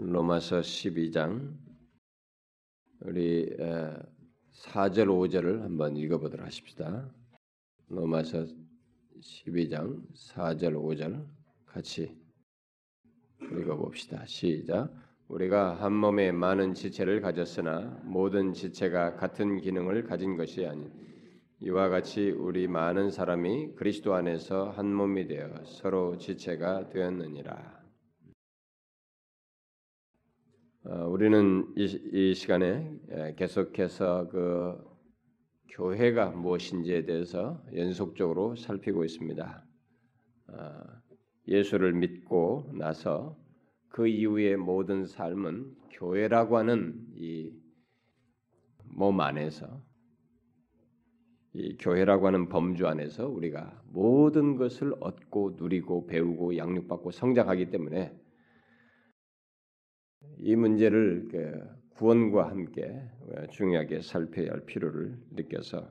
로마서 12장 우리 4절 5절을 한번 읽어보도록 하십시다. 로마서 12장 4절 5절 같이 읽어봅시다. 시작. 우리가 한 몸에 많은 지체를 가졌으나 모든 지체가 같은 기능을 가진 것이 아닌 이와 같이 우리 많은 사람이 그리스도 안에서 한 몸이 되어 서로 지체가 되었느니라. 우리는 이, 이, 시간에 계속해서 그 교회가 무엇인지에 대해서 연속적으로 살피고 있습니다. 어, 예수를 믿고 나서 그 이후의 모든 삶은 교회라고 하는 이 몸 안에서 이 교회라고 하는 범주 안에서 우리가 모든 것을 얻고 누리고 배우고 양육받고 성장하기 때문에 이 문제를 그 구원과 함께 중요하게 살펴야 할 필요를 느껴서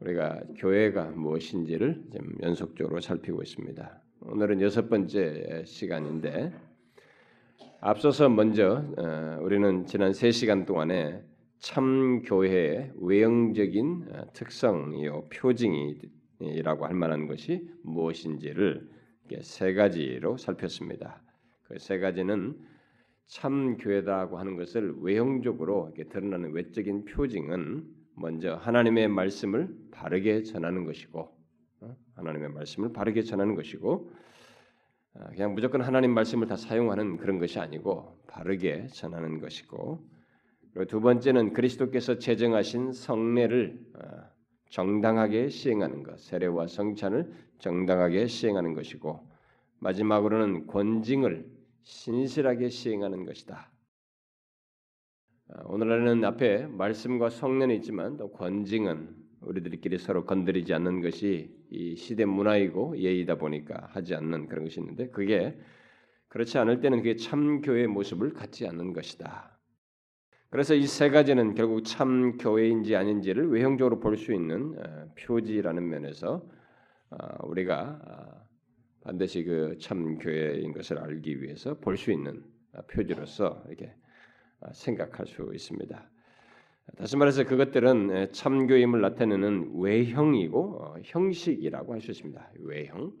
우리가 교회가 무엇인지를 좀 연속적으로 살피고 있습니다. 오늘은 여섯 번째 시간인데 앞서서 먼저 어, 우리는 지난 세 시간 동안에 참 교회의 외형적인 어, 특성이요 표징이라고 할 만한 것이 무엇인지를 세 가지로 살폈습니다. 그 세 가지는 참 교회다고 하는 것을 외형적으로 이렇게 드러나는 외적인 표징은 먼저 하나님의 말씀을 바르게 전하는 것이고 어? 하나님의 말씀을 바르게 전하는 것이고 아, 그냥 무조건 하나님 말씀을 다 사용하는 그런 것이 아니고 바르게 전하는 것이고 그리고 두 번째는 그리스도께서 제정하신 성례를 아, 정당하게 시행하는 것, 세례와 성찬을 정당하게 시행하는 것이고 마지막으로는 권징을 신실하게 시행하는 것이다. 아, 오늘날에는 앞에 말씀과 성례는 있지만 또 권징은 우리들끼리 서로 건드리지 않는 것이 이 시대 문화이고 예의다 보니까 하지 않는 그런 것이 있는데 그게 그렇지 않을 때는 그게 참 교회의 모습을 갖지 않는 것이다. 그래서 이 세 가지는 결국 참 교회인지 아닌지를 외형적으로 볼 수 있는 어, 표지라는 면에서 어, 우리가 아, 반드시 그 참 교회인 것을 알기 위해서 볼 수 있는 표지로서 이렇게 생각할 수 있습니다. 다시 말해서 그것들은 참교임을 나타내는 외형이고 어, 형식이라고 할 수 있습니다. 외형.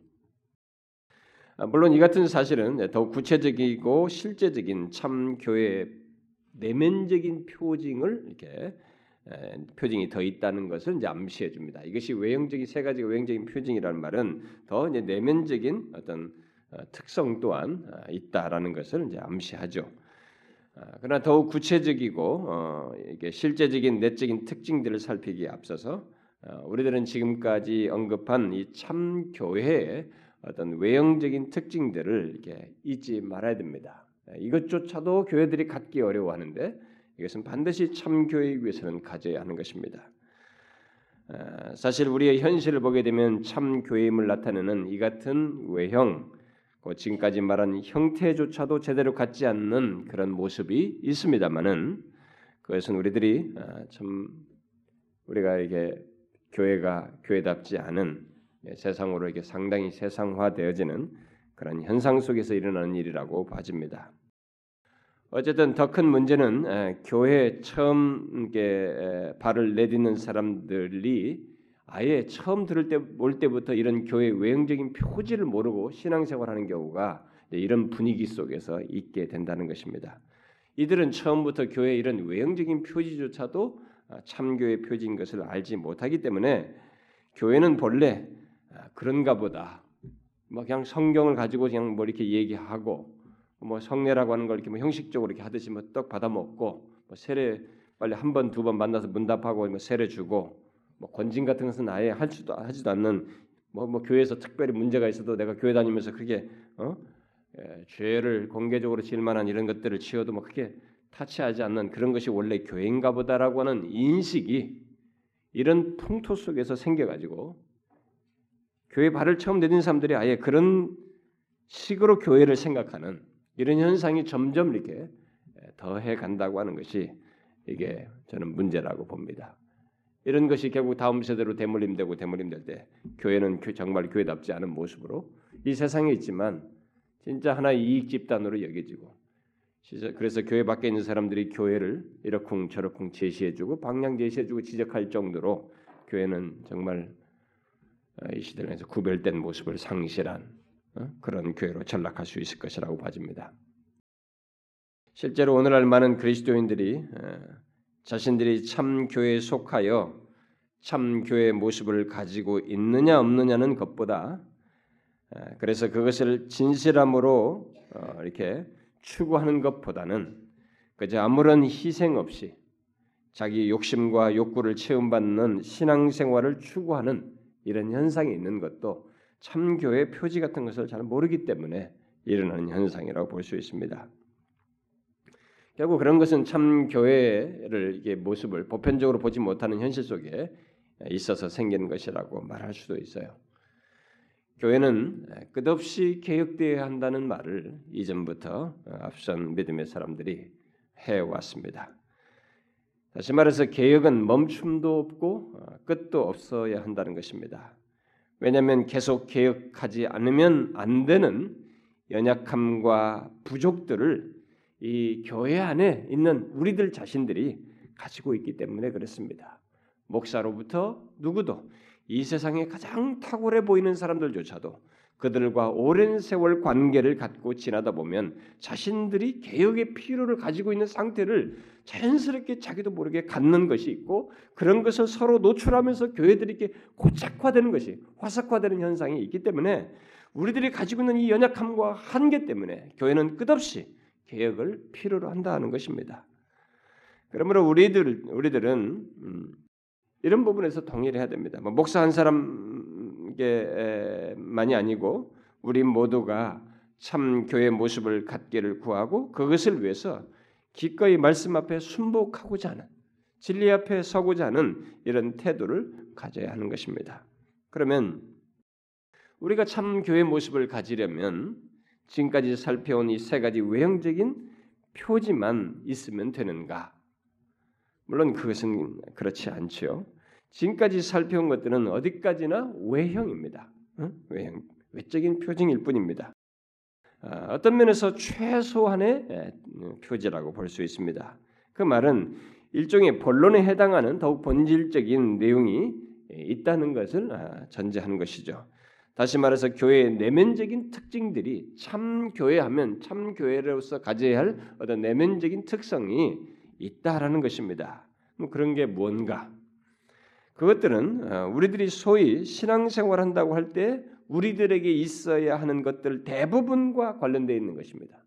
아, 물론 이 같은 사실은 더욱 구체적이고 실제적인 참교의 내면적인 표징을 이렇게 표징이 더 있다는 것을 이제 암시해 줍니다. 이것이 외형적인 세 가지가 외형적인 표징이라는 말은 더 이제 내면적인 어떤 어, 특성 또한 어, 있다라는 것을 이제 암시하죠. 아, 그러나 더욱 구체적이고 어, 이게 실제적인 내적인 특징들을 살피기에 앞서서 우리들은 지금까지 언급한 이 참 교회의 어떤 외형적인 특징들을 이렇게 잊지 말아야 됩니다. 이것조차도 교회들이 갖기 어려워하는데 이것은 반드시 참교회에 위해서는 가져야 하는 것입니다. 사실 우리의 현실을 보게 되면 참 교회임을 나타내는 이 같은 외형, 지금까지 말한 형태조차도 제대로 갖지 않는 그런 모습이 있습니다만은 그것은 우리들이 아, 참 우리가 이게 교회가 교회답지 않은 예, 세상으로 이렇게 상당히 세상화되어지는 그런 현상 속에서 일어나는 일이라고 봐집니다. 어쨌든 더 큰 문제는 교회 처음 발을 내딛는 사람들이 아예 처음 들을 때 올 때부터 이런 교회 외형적인 표지를 모르고 신앙생활하는 경우가 이런 분위기 속에서 있게 된다는 것입니다. 이들은 처음부터 교회 이런 외형적인 표지조차도 아, 참교의 표지인 것을 알지 못하기 때문에 교회는 본래 아, 그런가 보다. 뭐 그냥 성경을 가지고 그냥 뭐 이렇게 얘기하고 뭐 성례라고 하는 걸 이렇게 뭐 형식적으로 이렇게 하듯이 뭐 떡 받아 먹고 뭐 세례 빨리 한 번 두 번 만나서 문답하고 뭐 세례 주고 뭐 권징 같은 것은 아예 할지도 하지도 않는 뭐, 뭐 교회에서 특별히 문제가 있어도 내가 교회 다니면서 그게 어? 예, 죄를 공개적으로 질 만한 이런 것들을 치워도 뭐 크게 타치하지 않는 그런 것이 원래 교회인가 보다라고 하는 인식이 이런 풍토 속에서 생겨가지고 교회 발을 처음 내딘 사람들이 아예 그런 식으로 교회를 생각하는 이런 현상이 점점 이렇게 더해 간다고 하는 것이 이게 저는 문제라고 봅니다. 이런 것이 결국 다음 세대로 대물림되고 대물림될 때 교회는 정말 교회답지 않은 모습으로 이 세상에 있지만 진짜 하나의 이익 집단으로 여겨지고 그래서 교회 밖에 있는 사람들이 교회를 이러쿵 저러쿵 제시해주고 방향 제시해주고 지적할 정도로 교회는 정말 어, 이 시대에서 구별된 모습을 상실한 어, 그런 교회로 전락할 수 있을 것이라고 봐집니다. 실제로 오늘날 많은 그리스도인들이 어, 자신들이 참 교회에 속하여 참 교회의 모습을 가지고 있느냐 없느냐는 것보다 그래서 그것을 진실함으로 이렇게 추구하는 것보다는 그저 아무런 희생 없이 자기 욕심과 욕구를 채움받는 신앙생활을 추구하는 이런 현상이 있는 것도 참교회 표지 같은 것을 잘 모르기 때문에 일어나는 현상이라고 볼 수 있습니다. 결국 그런 것은 참 교회를 이게 모습을 보편적으로 보지 못하는 현실 속에 있어서 생기는 것이라고 말할 수도 있어요. 교회는 끝없이 개혁되어야 한다는 말을 이전부터 앞선 믿음의 사람들이 해왔습니다. 다시 말해서 개혁은 멈춤도 없고 끝도 없어야 한다는 것입니다. 왜냐하면 계속 개혁하지 않으면 안 되는 연약함과 부족들을 이 교회 안에 있는 우리들 자신들이 가지고 있기 때문에 그렇습니다. 목사로부터 누구도 이 세상에 가장 탁월해 보이는 사람들조차도 그들과 오랜 세월 관계를 갖고 지나다 보면 자신들이 개혁의 필요를 가지고 있는 상태를 자연스럽게 자기도 모르게 갖는 것이 있고 그런 것을 서로 노출하면서 교회들이 이렇게 고착화되는 것이 화석화되는 현상이 있기 때문에 우리들이 가지고 있는 이 연약함과 한계 때문에 교회는 끝없이 개혁을 필요로 한다는 것입니다. 그러므로 우리들 우리들은 음, 이런 부분에서 동의를 해야 됩니다. 뭐 목사 한 사람 에게만이 아니고 우리 모두가 참 교회 모습을 갖기를 구하고 그것을 위해서 기꺼이 말씀 앞에 순복하고자 하는 진리 앞에 서고자 하는 이런 태도를 가져야 하는 것입니다. 그러면 우리가 참 교회 모습을 가지려면 지금까지 살펴온 이 세 가지 외형적인 표지만 있으면 되는가? 물론 그것은 그렇지 않죠. 지금까지 살펴온 것들은 어디까지나 외형입니다. 외형, 외적인 표징일 뿐입니다. 아, 어떤 면에서 최소한의 표지라고 볼 수 있습니다. 그 말은 일종의 본론에 해당하는 더욱 본질적인 내용이 있다는 것을 아, 전제하는 것이죠. 다시 말해서 교회의 내면적인 특징들이 참 교회하면 참 교회로서 가져야 할 어떤 내면적인 특성이 있다라는 것입니다. 뭐 그런 게 뭔가? 그것들은 어, 우리들이 소위 신앙생활 한다고 할 때 우리들에게 있어야 하는 것들 대부분과 관련되어 있는 것입니다.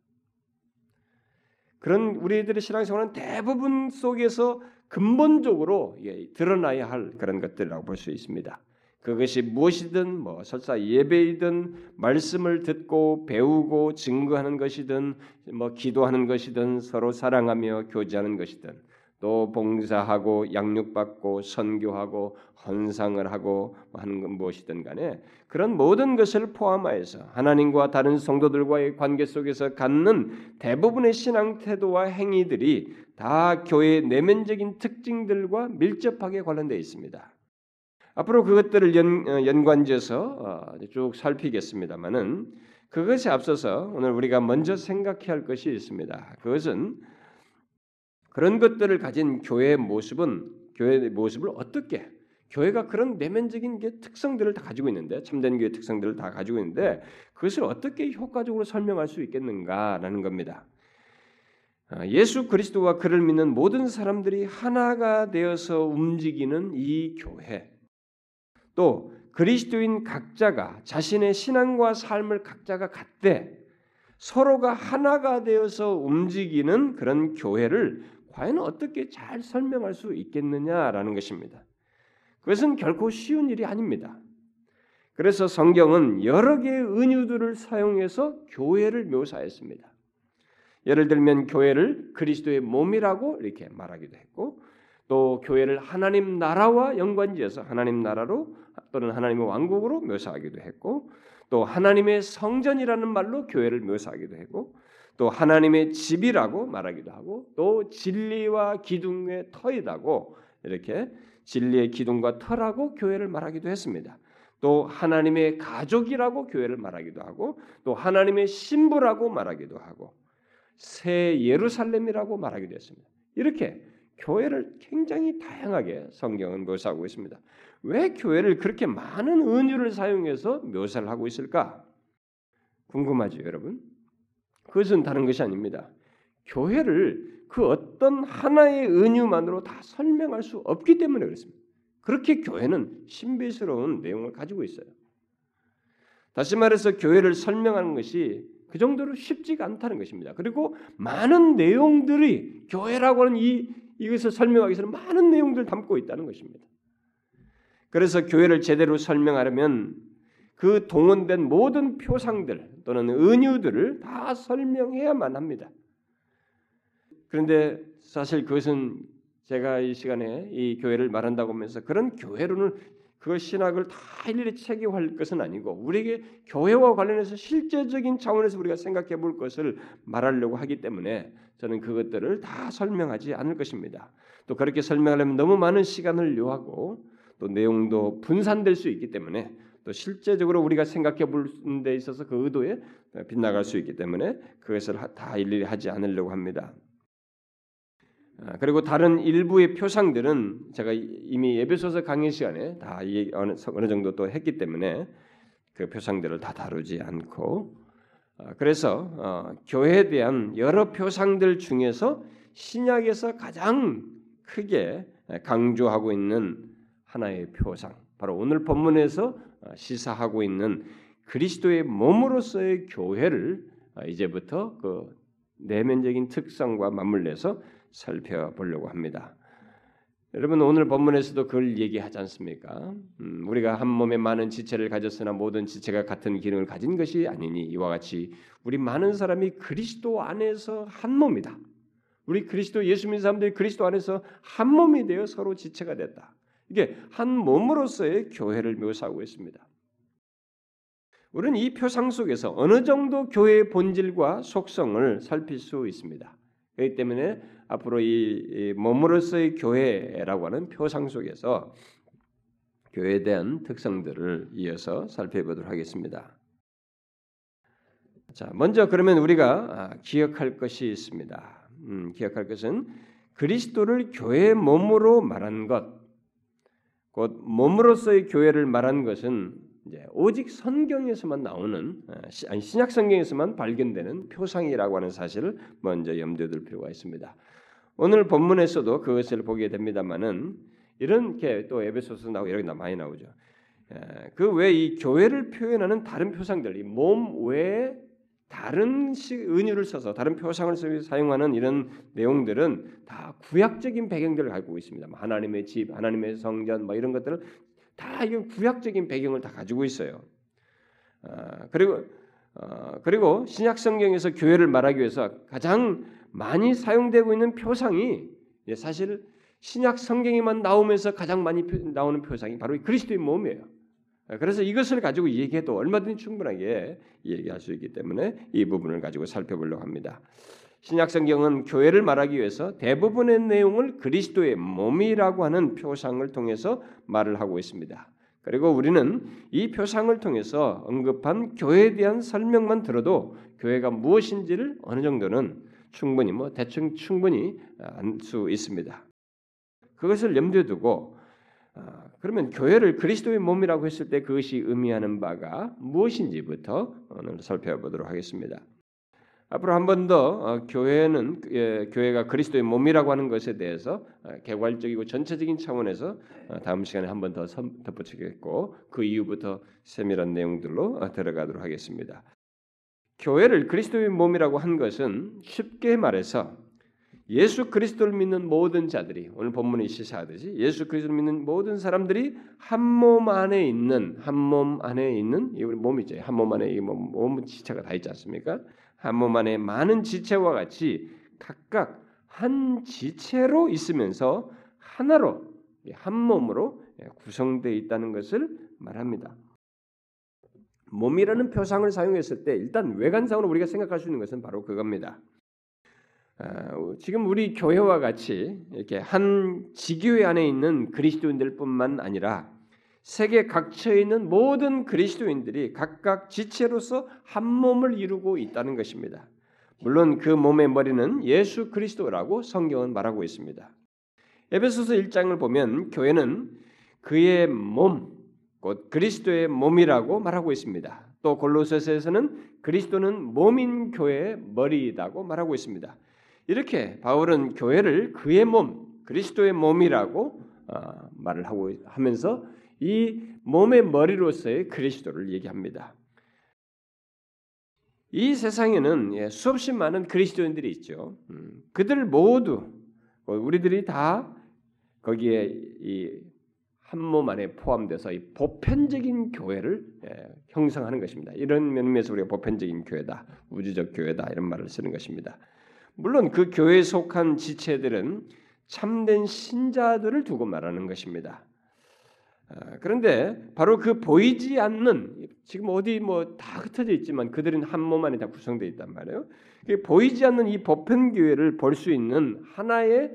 그런 우리들의 신앙생활은 대부분 속에서 근본적으로 드러나야 할 그런 것들이라고 볼 수 있습니다. 그것이 무엇이든 뭐 설사 예배이든 말씀을 듣고 배우고 증거하는 것이든 뭐 기도하는 것이든 서로 사랑하며 교제하는 것이든 또 봉사하고 양육받고 선교하고 헌상을 하고 하는 건 무엇이든 간에 그런 모든 것을 포함하여서 하나님과 다른 성도들과의 관계 속에서 갖는 대부분의 신앙 태도와 행위들이 다 교회의 내면적인 특징들과 밀접하게 관련되어 있습니다. 앞으로 그것들을 연, 어, 연관지어서 어, 쭉 살피겠습니다만은 그것에 앞서서 오늘 우리가 먼저 생각해야 할 것이 있습니다. 그것은 그런 것들을 가진 교회의 모습은 교회의 모습을 어떻게 교회가 그런 내면적인 게 특성들을 다 가지고 있는데 참된 교회 특성들을 다 가지고 있는데 그것을 어떻게 효과적으로 설명할 수 있겠는가라는 겁니다. 아, 예수 그리스도와 그를 믿는 모든 사람들이 하나가 되어서 움직이는 이 교회 또 그리스도인 각자가 자신의 신앙과 삶을 각자가 갖되 서로가 하나가 되어서 움직이는 그런 교회를 과연 어떻게 잘 설명할 수 있겠느냐라는 것입니다. 그것은 결코 쉬운 일이 아닙니다. 그래서 성경은 여러 개의 은유들을 사용해서 교회를 묘사했습니다. 예를 들면 교회를 그리스도의 몸이라고 이렇게 말하기도 했고 또 교회를 하나님 나라와 연관지어서 하나님 나라로 또는 하나님의 왕국으로 묘사하기도 했고 또 하나님의 성전이라는 말로 교회를 묘사하기도 했고 또 하나님의 집이라고 말하기도 하고 또 진리와 기둥의 터이다고 이렇게 진리의 기둥과 터라고 교회를 말하기도 했습니다. 또 하나님의 가족이라고 교회를 말하기도 하고 또 하나님의 신부라고 말하기도 하고 새 예루살렘이라고 말하기도 했습니다. 이렇게 교회를 굉장히 다양하게 성경은 묘사하고 있습니다. 왜 교회를 그렇게 많은 은유를 사용해서 묘사를 하고 있을까? 궁금하죠, 여러분? 그것은 다른 것이 아닙니다. 교회를 그 어떤 하나의 은유만으로 다 설명할 수 없기 때문에 그렇습니다. 그렇게 교회는 신비스러운 내용을 가지고 있어요. 다시 말해서 교회를 설명하는 것이 그 정도로 쉽지가 않다는 것입니다. 그리고 많은 내용들이 교회라고 하는 이 이것을 설명하기 위해서는 많은 내용들을 담고 있다는 것입니다. 그래서 교회를 제대로 설명하려면 그 동원된 모든 표상들 또는 은유들을 다 설명해야만 합니다. 그런데 사실 그것은 제가 이 시간에 이 교회를 말한다고 하면서 그런 교회로는 그 신학을 다 일일이 체계화할 것은 아니고 우리에게 교회와 관련해서 실제적인 차원에서 우리가 생각해 볼 것을 말하려고 하기 때문에 저는 그것들을 다 설명하지 않을 것입니다. 또 그렇게 설명하려면 너무 많은 시간을 요하고 또 내용도 분산될 수 있기 때문에 또 실제적으로 우리가 생각해 볼데 있어서 그 의도에 빗나갈 수 있기 때문에 그것을 다 일일이 하지 않으려고 합니다. 아, 그리고 다른 일부의 표상들은 제가 이미 예배소서 강의 시간에 다 어느, 정도 또 했기 때문에 그 표상들을 다 다루지 않고 아, 그래서 어, 교회에 대한 여러 표상들 중에서 신약에서 가장 크게 강조하고 있는 하나의 표상 바로 오늘 본문에서 어, 시사하고 있는 그리스도의 몸으로서의 교회를 어, 이제부터 그 내면적인 특성과 맞물려서 살펴보려고 합니다. 여러분 오늘 본문에서도 그걸 얘기하지 않습니까? 음, 우리가 한 몸에 많은 지체를 가졌으나 모든 지체가 같은 기능을 가진 것이 아니니 이와 같이 우리 많은 사람이 그리스도 안에서 한 몸이다. 우리 그리스도 예수 믿는 사람들이 그리스도 안에서 한 몸이 되어 서로 지체가 됐다. 이게 한 몸으로서의 교회를 묘사하고 있습니다. 우리는 이 표상 속에서 어느 정도 교회의 본질과 속성을 살필 수 있습니다. 그렇기 때문에 앞으로 이 몸으로서의 교회라고 하는 표상 속에서 교회에 대한 특성들을 이어서 살펴보도록 하겠습니다. 자, 먼저 그러면 우리가 아, 기억할 것이 있습니다. 음, 기억할 것은 그리스도를 교회 몸으로 말한 것, 곧 몸으로서의 교회를 말한 것은 오직 성경에서만 나오는 어, 아니 신약 성경에서만 발견되는 표상이라고 하는 사실을 먼저 염두에 둘 필요가 있습니다. 오늘 본문에서도 그것을 보게 됩니다만은 이런 게또 에베소서 나오고 여기 많이 나오죠. 그 외 이 교회를 표현하는 다른 표상들, 이 몸 외에 다른 은유를 써서 다른 표상을 사용하는 이런 내용들은 다 구약적인 배경들을 가지고 있습니다. 뭐 하나님의 집, 하나님의 성전, 뭐 이런 것들을 다 이런 구약적인 배경을 다 가지고 있어요. 아, 그리고 어, 그리고 신약 성경에서 교회를 말하기 위해서 가장 많이 사용되고 있는 표상이 사실 신약 성경에만 나오면서 가장 많이 나오는 표상이 바로 그리스도의 몸이에요. 그래서 이것을 가지고 얘기해도 얼마든지 충분하게 얘기할 수 있기 때문에 이 부분을 가지고 살펴보려고 합니다. 신약 성경은 교회를 말하기 위해서 대부분의 내용을 그리스도의 몸이라고 하는 표상을 통해서 말을 하고 있습니다. 그리고 우리는 이 표상을 통해서 언급한 교회에 대한 설명만 들어도 교회가 무엇인지를 어느 정도는 충분히 뭐 대충 충분히 알 수 있습니다. 그것을 염두에 두고 아, 그러면 교회를 그리스도의 몸이라고 했을 때 그것이 의미하는 바가 무엇인지부터 오늘 살펴보도록 하겠습니다. 앞으로 한 번더 어, 교회는 예, 교회가 그리스도의 몸이라고 하는 것에 대해서 어, 개괄적이고 전체적인 차원에서 어, 다음 시간에 한 번 더 덧붙이겠고 그 이후부터 세밀한 내용들로 들어가도록 하겠습니다. 교회를 그리스도의 몸이라고 한 것은 쉽게 말해서 예수 그리스도를 믿는 모든 자들이 오늘 본문이 시사하듯이 예수 그리스도를 믿는 모든 사람들이 한 몸 안에 있는 한 몸 안에 있는 이 우리 몸이죠. 한 몸 안에 이몸 몸 지체가 다 있지 않습니까? 한 몸 안에 많은 지체와 같이 각각 한 지체로 있으면서 하나로 한 몸으로 구성되어 있다는 것을 말합니다. 몸이라는 표상을 사용했을 때 일단 외관상으로 우리가 생각할 수 있는 것은 바로 그겁니다. 아, 지금 우리 교회와 같이 이렇게 한 지교회 안에 있는 그리스도인들뿐만 아니라 세계 각처에 있는 모든 그리스도인들이 각각 지체로서 한 몸을 이루고 있다는 것입니다. 물론 그 몸의 머리는 예수 그리스도라고 성경은 말하고 있습니다. 에베소서 1장을 보면 교회는 그의 몸, 곧 그리스도의 몸이라고 말하고 있습니다. 또 골로새서에서는 그리스도는 몸인 교회의 머리이다고 말하고 있습니다. 이렇게 바울은 교회를 그의 몸, 그리스도의 몸이라고 어, 말을 하고 하면서 이 몸의 머리로서의 그리스도를 얘기합니다. 이 세상에는 예, 수없이 많은 그리스도인들이 있죠. 음, 그들 모두 어, 우리들이 다 거기에 이한 몸 안에 포함돼서 이 보편적인 교회를 예, 형성하는 것입니다. 이런 면에서 우리가 보편적인 교회다, 우주적 교회다 이런 말을 쓰는 것입니다. 물론 그 교회에 속한 지체들은 참된 신자들을 두고 말하는 것입니다. 아, 그런데 바로 그 보이지 않는 지금 어디 뭐 다 흩어져 있지만 그들은 한 몸 안에 다 구성되어 있단 말이에요. 보이지 않는 이 보편 교회를 볼 수 있는 하나의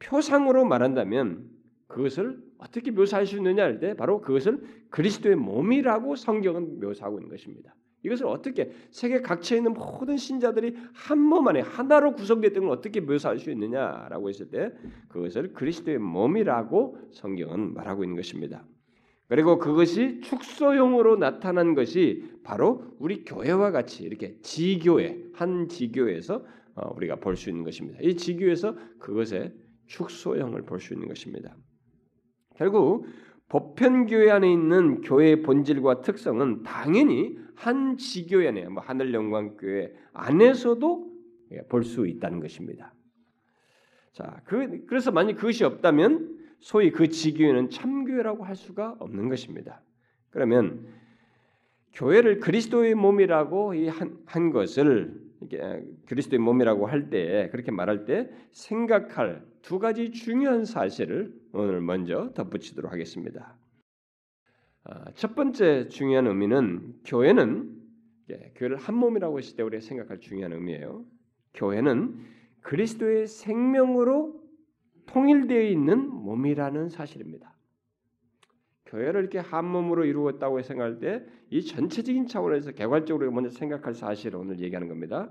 표상으로 말한다면 그것을 어떻게 묘사할 수 있느냐 할 때 바로 그것을 그리스도의 몸이라고 성경은 묘사하고 있는 것입니다. 이것을 어떻게 세계 각처에 있는 모든 신자들이 한 몸 안에 하나로 구성됐던 걸 어떻게 묘사할 수 있느냐라고 했을 때 그것을 그리스도의 몸이라고 성경은 말하고 있는 것입니다. 그리고 그것이 축소용으로 나타난 것이 바로 우리 교회와 같이 이렇게 지교회 한 지교에서 어, 우리가 볼 수 있는 것입니다. 이 지교에서 그것의 축소형을 볼 수 있는 것입니다. 결국 보편교회 안에 있는 교회의 본질과 특성은 당연히 한 지교회 안에 뭐 하늘 영광 교회 안에서도 볼 수 있다는 것입니다. 자, 그, 그래서 만약 그것이 없다면 소위 그 지교회는 참교회라고 할 수가 없는 것입니다. 그러면 교회를 그리스도의 몸이라고 한, 한 것을 그리스도의 몸이라고 할 때 그렇게 말할 때 생각할 두 가지 중요한 사실을 오늘 먼저 덧붙이도록 하겠습니다. 아, 첫 번째 중요한 의미는 교회는 교회를 한 몸이라고 했을 때 우리가 생각할 중요한 의미예요. 교회는 그리스도의 생명으로 통일되어 있는 몸이라는 사실입니다. 교회를 이렇게 한 몸으로 이루었다고 생각할 때 이 전체적인 차원에서 개괄적으로 먼저 생각할 사실을 오늘 얘기하는 겁니다.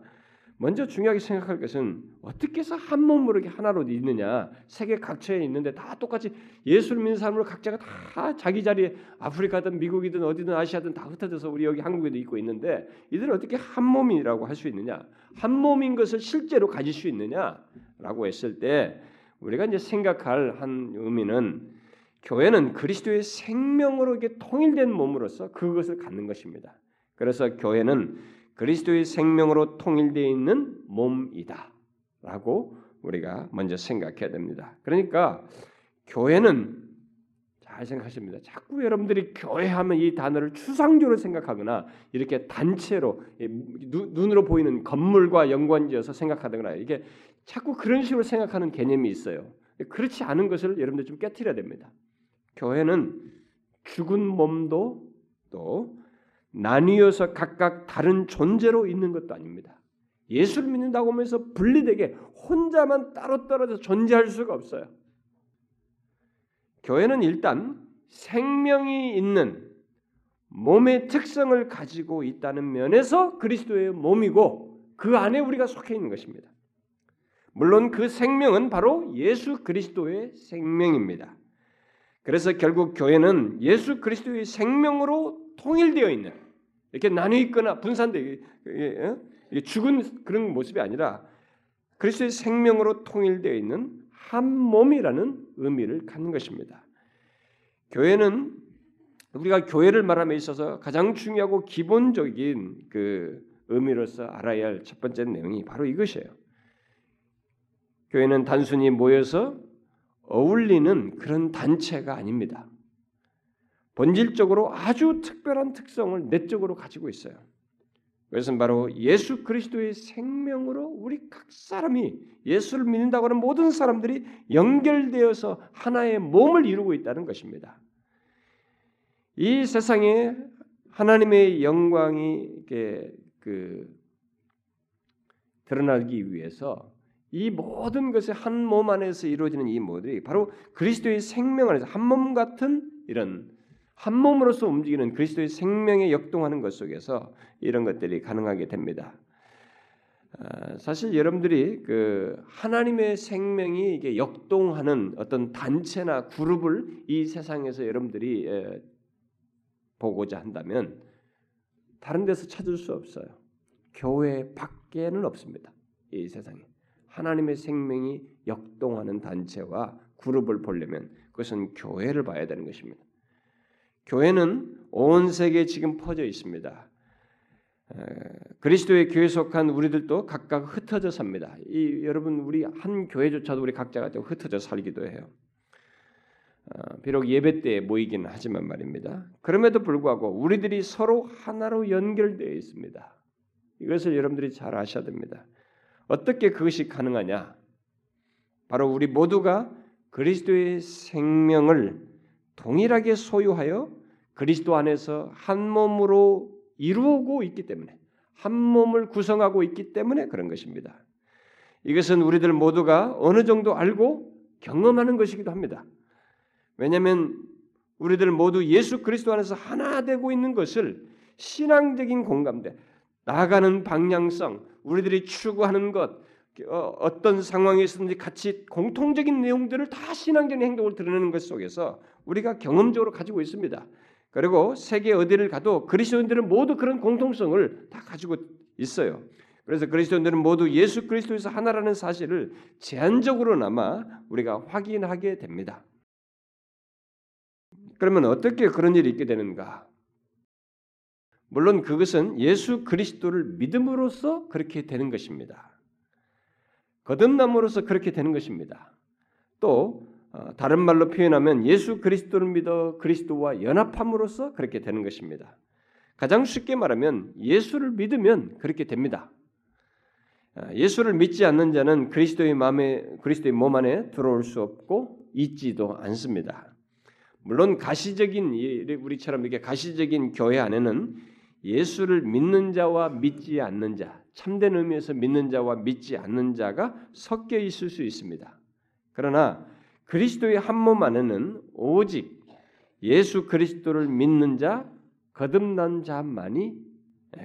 먼저 중요하게 생각할 것은 어떻게 해서 한 몸으로 하나로 있느냐. 세계 각처에 있는데 다 똑같이 예수를 믿는 사람으로 각자가 다 자기 자리에 아프리카든 미국이든 어디든 아시아든 다 흩어져서 우리 여기 한국에도 있고 있는데 이들은 어떻게 한 몸이라고 할 수 있느냐? 한 몸인 것을 실제로 가질 수 있느냐라고 했을 때 우리가 이제 생각할 한 의미는 교회는 그리스도의 생명으로 이게 통일된 몸으로서 그것을 갖는 것입니다. 그래서 교회는 그리스도의 생명으로 통일되어 있는 몸이다라고 우리가 먼저 생각해야 됩니다. 그러니까 교회는 잘 생각하십니다. 자꾸 여러분들이 교회하면 이 단어를 추상적으로 생각하거나 이렇게 단체로 눈으로 보이는 건물과 연관지어서 생각하거나 이게 자꾸 그런 식으로 생각하는 개념이 있어요. 그렇지 않은 것을 여러분들 좀 깨뜨려야 됩니다. 교회는 죽은 몸도 또 나뉘어서 각각 다른 존재로 있는 것도 아닙니다. 예수를 믿는다고 하면서 분리되게 혼자만 따로 떨어져 존재할 수가 없어요. 교회는 일단 생명이 있는 몸의 특성을 가지고 있다는 면에서 그리스도의 몸이고 그 안에 우리가 속해 있는 것입니다. 물론 그 생명은 바로 예수 그리스도의 생명입니다. 그래서 결국 교회는 예수 그리스도의 생명으로 통일되어 있는 이렇게 나뉘어 있거나 분산되 죽은 그런 모습이 아니라 그리스도의 생명으로 통일되어 있는 한 몸이라는 의미를 갖는 것입니다. 교회는 우리가 교회를 말함에 있어서 가장 중요하고 기본적인 그 의미로서 알아야 할 첫 번째 내용이 바로 이것이에요. 교회는 단순히 모여서 어울리는 그런 단체가 아닙니다. 본질적으로 아주 특별한 특성을 내적으로 가지고 있어요. 그것은 바로 예수 그리스도의 생명으로 우리 각 사람이 예수를 믿는다고 하는 모든 사람들이 연결되어서 하나의 몸을 이루고 있다는 것입니다. 이 세상에 하나님의 영광이 그 드러나기 위해서 이 모든 것이 한 몸 안에서 이루어지는 이 모델이 바로 그리스도의 생명 안에서 한 몸 같은 이런 한 몸으로서 움직이는 그리스도의 생명에 역동하는 것 속에서 이런 것들이 가능하게 됩니다. 아, 사실 여러분들이 그 하나님의 생명이 이게 역동하는 어떤 단체나 그룹을 이 세상에서 여러분들이 에, 보고자 한다면 다른 데서 찾을 수 없어요. 교회 밖에는 없습니다. 이 세상에 하나님의 생명이 역동하는 단체와 그룹을 보려면 그것은 교회를 봐야 되는 것입니다. 교회는 온 세계에 지금 퍼져 있습니다. 그리스도의 교회 속한 우리들도 각각 흩어져 삽니다. 이 여러분 우리 한 교회조차도 우리 각자가 좀 흩어져 살기도 해요. 어, 비록 예배 때 모이기는 하지만 말입니다. 그럼에도 불구하고 우리들이 서로 하나로 연결되어 있습니다. 이것을 여러분들이 잘 아셔야 됩니다. 어떻게 그것이 가능하냐? 바로 우리 모두가 그리스도의 생명을 동일하게 소유하여 그리스도 안에서 한 몸으로 이루고 있기 때문에 한 몸을 구성하고 있기 때문에 그런 것입니다. 이것은 우리들 모두가 어느 정도 알고 경험하는 것이기도 합니다. 왜냐하면 우리들 모두 예수 그리스도 안에서 하나 되고 있는 것을 신앙적인 공감대, 나아가는 방향성, 우리들이 추구하는 것, 어, 어떤 상황에서든지 같이 공통적인 내용들을 다 신앙적인 행동을 드러내는 것 속에서 우리가 경험적으로 가지고 있습니다. 그리고 세계 어디를 가도 그리스도인들은 모두 그런 공통성을 다 가지고 있어요. 그래서 그리스도인들은 모두 예수 그리스도에서 하나라는 사실을 제한적으로나마 우리가 확인하게 됩니다. 그러면 어떻게 그런 일이 있게 되는가? 물론 그것은 예수 그리스도를 믿음으로써 그렇게 되는 것입니다. 거듭남으로써 그렇게 되는 것입니다. 또 어, 다른 말로 표현하면 예수 그리스도를 믿어 그리스도와 연합함으로써 그렇게 되는 것입니다. 가장 쉽게 말하면 예수를 믿으면 그렇게 됩니다. 어, 예수를 믿지 않는 자는 그리스도의 마음에 그리스도의 몸 안에 들어올 수 없고 있지도 않습니다. 물론 가시적인 우리처럼 이렇게 가시적인 교회 안에는 예수를 믿는 자와 믿지 않는 자, 참된 의미에서 믿는 자와 믿지 않는 자가 섞여 있을 수 있습니다. 그러나 그리스도의 한 몸 안에는 오직 예수 그리스도를 믿는 자, 거듭난 자만이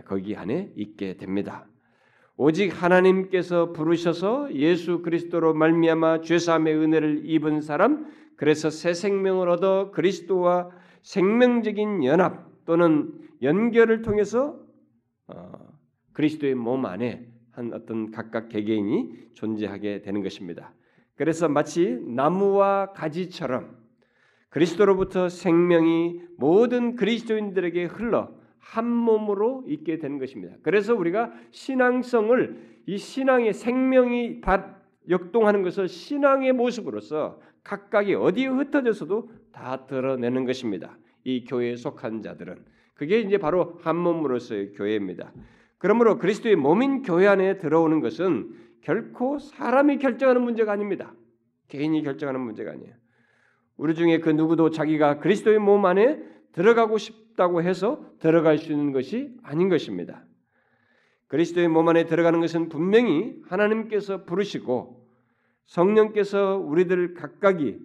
거기 안에 있게 됩니다. 오직 하나님께서 부르셔서 예수 그리스도로 말미암아 죄 사함의 은혜를 입은 사람, 그래서 새 생명을 얻어 그리스도와 생명적인 연합 또는 연결을 통해서 어, 그리스도의 몸 안에 한 어떤 각각 개개인이 존재하게 되는 것입니다. 그래서 마치 나무와 가지처럼 그리스도로부터 생명이 모든 그리스도인들에게 흘러 한 몸으로 있게 되는 것입니다. 그래서 우리가 신앙성을 이 신앙의 생명이 역동하는 것을 신앙의 모습으로서 각각이 어디에 흩어져서도 다 드러내는 것입니다. 이 교회에 속한 자들은 그게 이제 바로 한 몸으로서의 교회입니다. 그러므로 그리스도의 몸인 교회 안에 들어오는 것은 결코 사람이 결정하는 문제가 아닙니다. 개인이 결정하는 문제가 아니에요. 우리 중에 그 누구도 자기가 그리스도의 몸 안에 들어가고 싶다고 해서 들어갈 수 있는 것이 아닌 것입니다. 그리스도의 몸 안에 들어가는 것은 분명히 하나님께서 부르시고 성령께서 우리들 각각이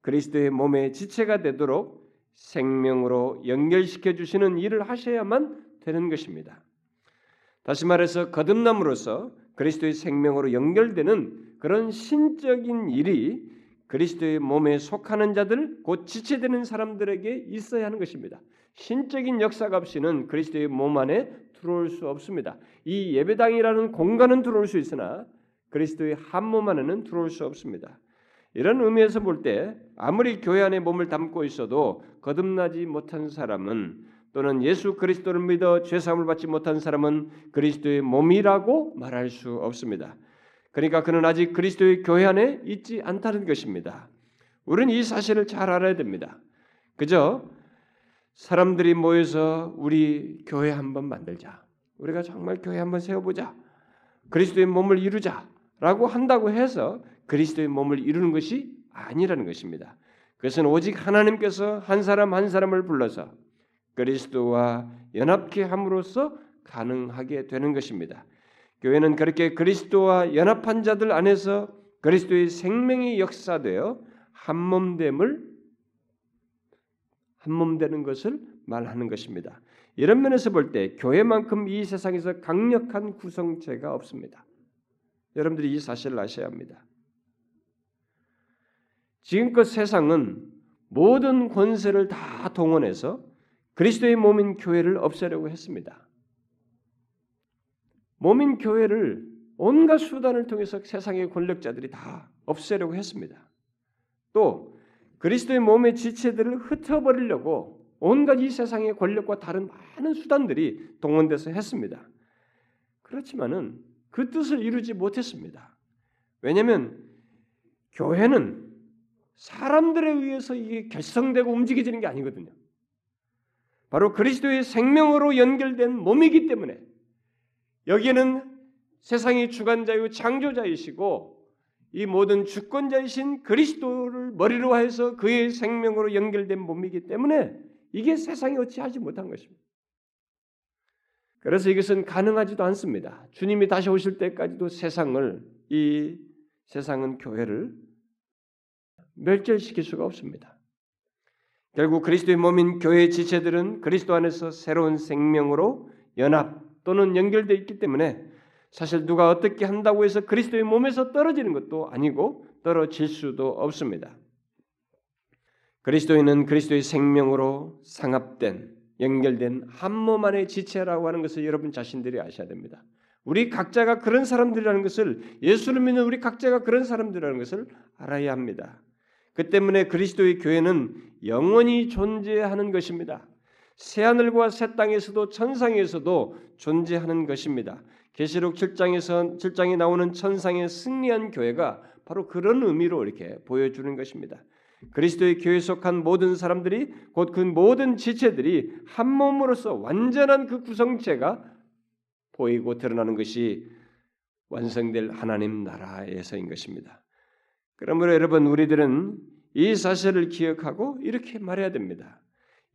그리스도의 몸의 지체가 되도록 생명으로 연결시켜 주시는 일을 하셔야만 되는 것입니다. 다시 말해서 거듭남으로써 그리스도의 생명으로 연결되는 그런 신적인 일이 그리스도의 몸에 속하는 자들, 곧 지체되는 사람들에게 있어야 하는 것입니다. 신적인 역사가 없이는 그리스도의 몸 안에 들어올 수 없습니다. 이 예배당이라는 공간은 들어올 수 있으나 그리스도의 한 몸 안에는 들어올 수 없습니다. 이런 의미에서 볼 때 아무리 교회 안에 몸을 담고 있어도 거듭나지 못한 사람은 또는 예수 그리스도를 믿어 죄 사함을 받지 못한 사람은 그리스도의 몸이라고 말할 수 없습니다. 그러니까 그는 아직 그리스도의 교회 안에 있지 않다는 것입니다. 우리는 이 사실을 잘 알아야 됩니다. 그저 사람들이 모여서 우리 교회 한번 만들자. 우리가 정말 교회 한번 세워보자. 그리스도의 몸을 이루자라고 한다고 해서 그리스도의 몸을 이루는 것이 아니라는 것입니다. 그것은 오직 하나님께서 한 사람 한 사람을 불러서 그리스도와 연합케 함으로써 가능하게 되는 것입니다. 교회는 그렇게 그리스도와 연합한 자들 안에서 그리스도의 생명이 역사되어 한몸됨을 한몸되는 것을 말하는 것입니다. 이런 면에서 볼 때 교회만큼 이 세상에서 강력한 구성체가 없습니다. 여러분들이 이 사실을 아셔야 합니다. 지금껏 세상은 모든 권세를 다 동원해서 그리스도의 몸인 교회를 없애려고 했습니다. 몸인 교회를 온갖 수단을 통해서 세상의 권력자들이 다 없애려고 했습니다. 또 그리스도의 몸의 지체들을 흩어버리려고 온갖 이 세상의 권력과 다른 많은 수단들이 동원돼서 했습니다. 그렇지만은 그 뜻을 이루지 못했습니다. 왜냐하면 교회는 사람들에 의해서 이게 결성되고 움직여지는 게 아니거든요. 바로 그리스도의 생명으로 연결된 몸이기 때문에 여기에는 세상의 주관자요 창조자이시고 이 모든 주권자이신 그리스도를 머리로 해서 그의 생명으로 연결된 몸이기 때문에 이게 세상이 어찌하지 못한 것입니다. 그래서 이것은 가능하지도 않습니다. 주님이 다시 오실 때까지도 세상을 이 세상은 교회를 멸절시킬 수가 없습니다. 결국 그리스도의 몸인 교회의 지체들은 그리스도 안에서 새로운 생명으로 연합 또는 연결되어 있기 때문에 사실 누가 어떻게 한다고 해서 그리스도의 몸에서 떨어지는 것도 아니고 떨어질 수도 없습니다. 그리스도인은 그리스도의 생명으로 상합된 연결된 한 몸 안의 지체라고 하는 것을 여러분 자신들이 아셔야 됩니다. 우리 각자가 그런 사람들이라는 것을 예수를 믿는 우리 각자가 그런 사람들이라는 것을 알아야 합니다. 그 때문에 그리스도의 교회는 영원히 존재하는 것입니다. 새 하늘과 새 땅에서도 천상에서도 존재하는 것입니다. 계시록 7장에서 7장에 나오는 천상의 승리한 교회가 바로 그런 의미로 이렇게 보여주는 것입니다. 그리스도의 교회에 속한 모든 사람들이 곧 그 모든 지체들이 한 몸으로서 완전한 그 구성체가 보이고 드러나는 것이 완성될 하나님 나라에서인 것입니다. 그러므로 여러분 우리들은 이 사실을 기억하고 이렇게 말해야 됩니다.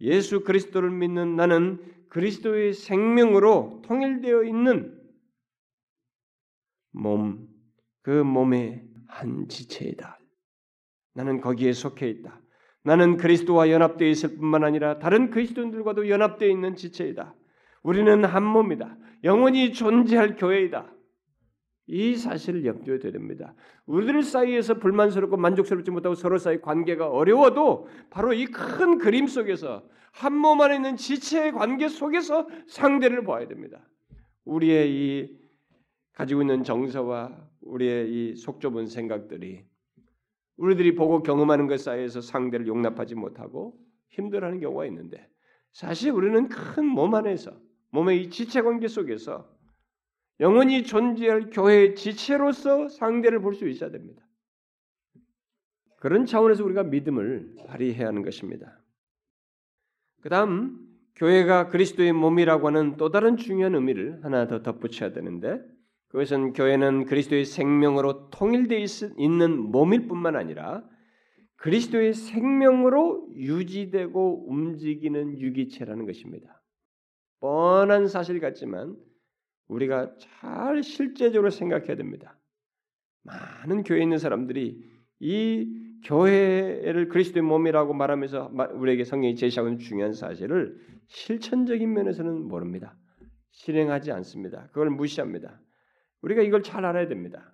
예수 그리스도를 믿는 나는 그리스도의 생명으로 통일되어 있는 몸, 그 몸의 한 지체이다. 나는 거기에 속해 있다. 나는 그리스도와 연합되어 있을 뿐만 아니라 다른 그리스도인들과도 연합되어 있는 지체이다. 우리는 한 몸이다. 영원히 존재할 교회이다. 이 사실을 염두에 됩니다. 우리들 사이에서 불만스럽고 만족스럽지 못하고 서로 사이 관계가 어려워도 바로 이 큰 그림 속에서 한 몸 안에 있는 지체의 관계 속에서 상대를 봐야 됩니다. 우리의 이 가지고 있는 정서와 우리의 이 속 좁은 생각들이 우리들이 보고 경험하는 것 사이에서 상대를 용납하지 못하고 힘들어하는 경우가 있는데 사실 우리는 큰 몸 안에서 몸의 이 지체 관계 속에서 영원히 존재할 교회의 지체로서 상대를 볼 수 있어야 됩니다. 그런 차원에서 우리가 믿음을 발휘해야 하는 것입니다. 그다음 교회가 그리스도의 몸이라고 하는 또 다른 중요한 의미를 하나 더 덧붙여야 되는데 그것은 교회는 그리스도의 생명으로 통일되어 있는 몸일 뿐만 아니라 그리스도의 생명으로 유지되고 움직이는 유기체라는 것입니다. 뻔한 사실 같지만 우리가 잘 실제적으로 생각해야 됩니다. 많은 교회에 있는 사람들이 이 교회를 그리스도의 몸이라고 말하면서 우리에게 성경이 제시하고 있는 중요한 사실을 실천적인 면에서는 모릅니다. 실행하지 않습니다. 그걸 무시합니다. 우리가 이걸 잘 알아야 됩니다.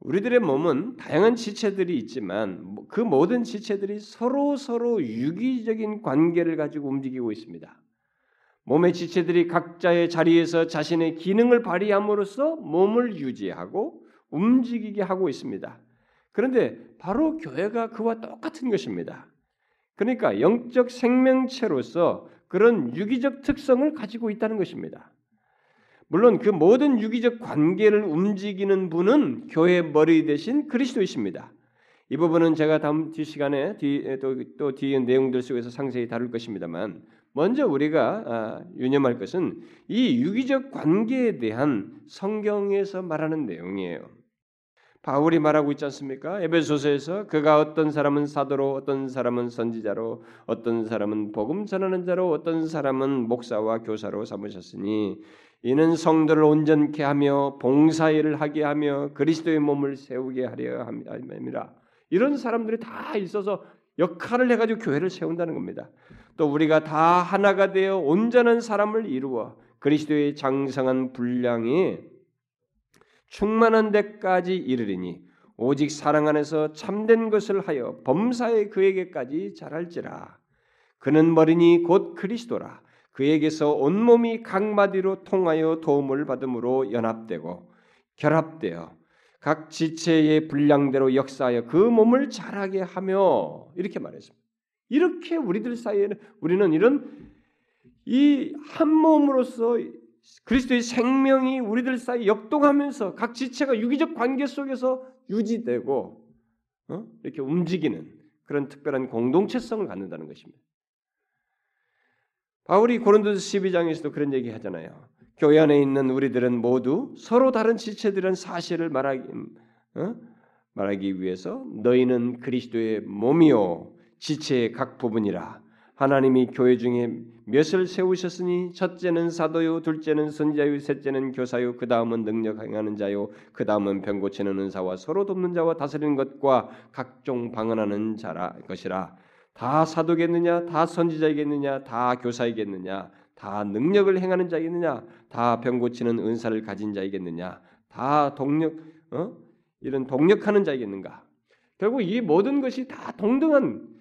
우리들의 몸은 다양한 지체들이 있지만 그 모든 지체들이 서로 서로 유기적인 관계를 가지고 움직이고 있습니다. 몸의 지체들이 각자의 자리에서 자신의 기능을 발휘함으로써 몸을 유지하고 움직이게 하고 있습니다. 그런데 바로 교회가 그와 똑같은 것입니다. 그러니까 영적 생명체로서 그런 유기적 특성을 가지고 있다는 것입니다. 물론 그 모든 유기적 관계를 움직이는 분은 교회 머리 대신 그리스도이십니다. 이 부분은 제가 다음 뒤 시간에 뒤, 또, 또 뒤에 내용들 속에서 상세히 다룰 것입니다만 먼저 우리가 아, 유념할 것은 이 유기적 관계에 대한 성경에서 말하는 내용이에요. 바울이 말하고 있지 않습니까? 에베소서에서 그가 어떤 사람은 사도로, 어떤 사람은 선지자로, 어떤 사람은 복음 전하는 자로, 어떤 사람은 목사와 교사로 삼으셨으니 이는 성도를 온전케 하며 봉사일을 하게 하며 그리스도의 몸을 세우게 하려 함이라. 이런 사람들이 다 있어서 역할을 해가지고 교회를 세운다는 겁니다. 또 우리가 다 하나가 되어 온전한 사람을 이루어 그리스도의 장성한 분량이 충만한 데까지 이르리니 오직 사랑 안에서 참된 것을 하여 범사에 그에게까지 자랄지라. 그는 머리니 곧 그리스도라. 그에게서 온 몸이 각 마디로 통하여 도움을 받음으로 연합되고 결합되어 각 지체의 분량대로 역사하여 그 몸을 자라게 하며 이렇게 말했습니다. 이렇게 우리들 사이에는 우리는 이런 이 한 몸으로서 그리스도의 생명이 우리들 사이 역동하면서 각 지체가 유기적 관계 속에서 유지되고 어? 이렇게 움직이는 그런 특별한 공동체성을 갖는다는 것입니다. 바울이 고린도서 12장에서도 그런 얘기 하잖아요. 교회 안에 있는 우리들은 모두 서로 다른 지체들은 사실을 말하기, 어? 말하기 위해서 너희는 그리스도의 몸이요 지체의 각 부분이라 하나님이 교회 중에 몇을 세우셨으니 첫째는 사도요 둘째는 선자요 셋째는 교사요 그 다음은 능력 행하는 자요 그 다음은 병 고치는 은사와 서로 돕는 자와 다스리는 것과 각종 방언하는 자라 것이라 다 사도겠느냐 다 선지자이겠느냐 다 교사이겠느냐 다 능력을 행하는 자이겠느냐 다 병 고치는 은사를 가진 자이겠느냐 다 동력 어? 이런 동력하는 자이겠는가 결국 이 모든 것이 다 동등한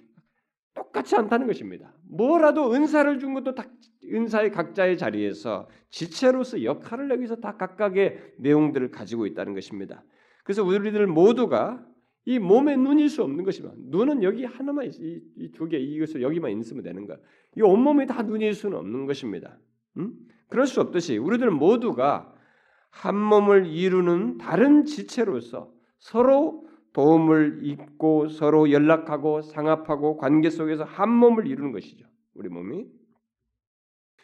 똑같지 않다는 것입니다. 뭐라도 은사를 준 것도 다 은사의 각자의 자리에서 지체로서 역할을 내기 위해서 다 각각의 내용들을 가지고 있다는 것입니다. 그래서 우리들 모두가 이 몸의 눈일 수 없는 것이면 눈은 여기 하나만 이두 개 이것을 여기만 있으면 되는 거야. 이 온몸이 다 눈일 수는 없는 것입니다. 음? 그럴 수 없듯이 우리들 모두가 한 몸을 이루는 다른 지체로서 서로 도움을 입고 서로 연락하고 상합하고 관계 속에서 한 몸을 이루는 것이죠. 우리 몸이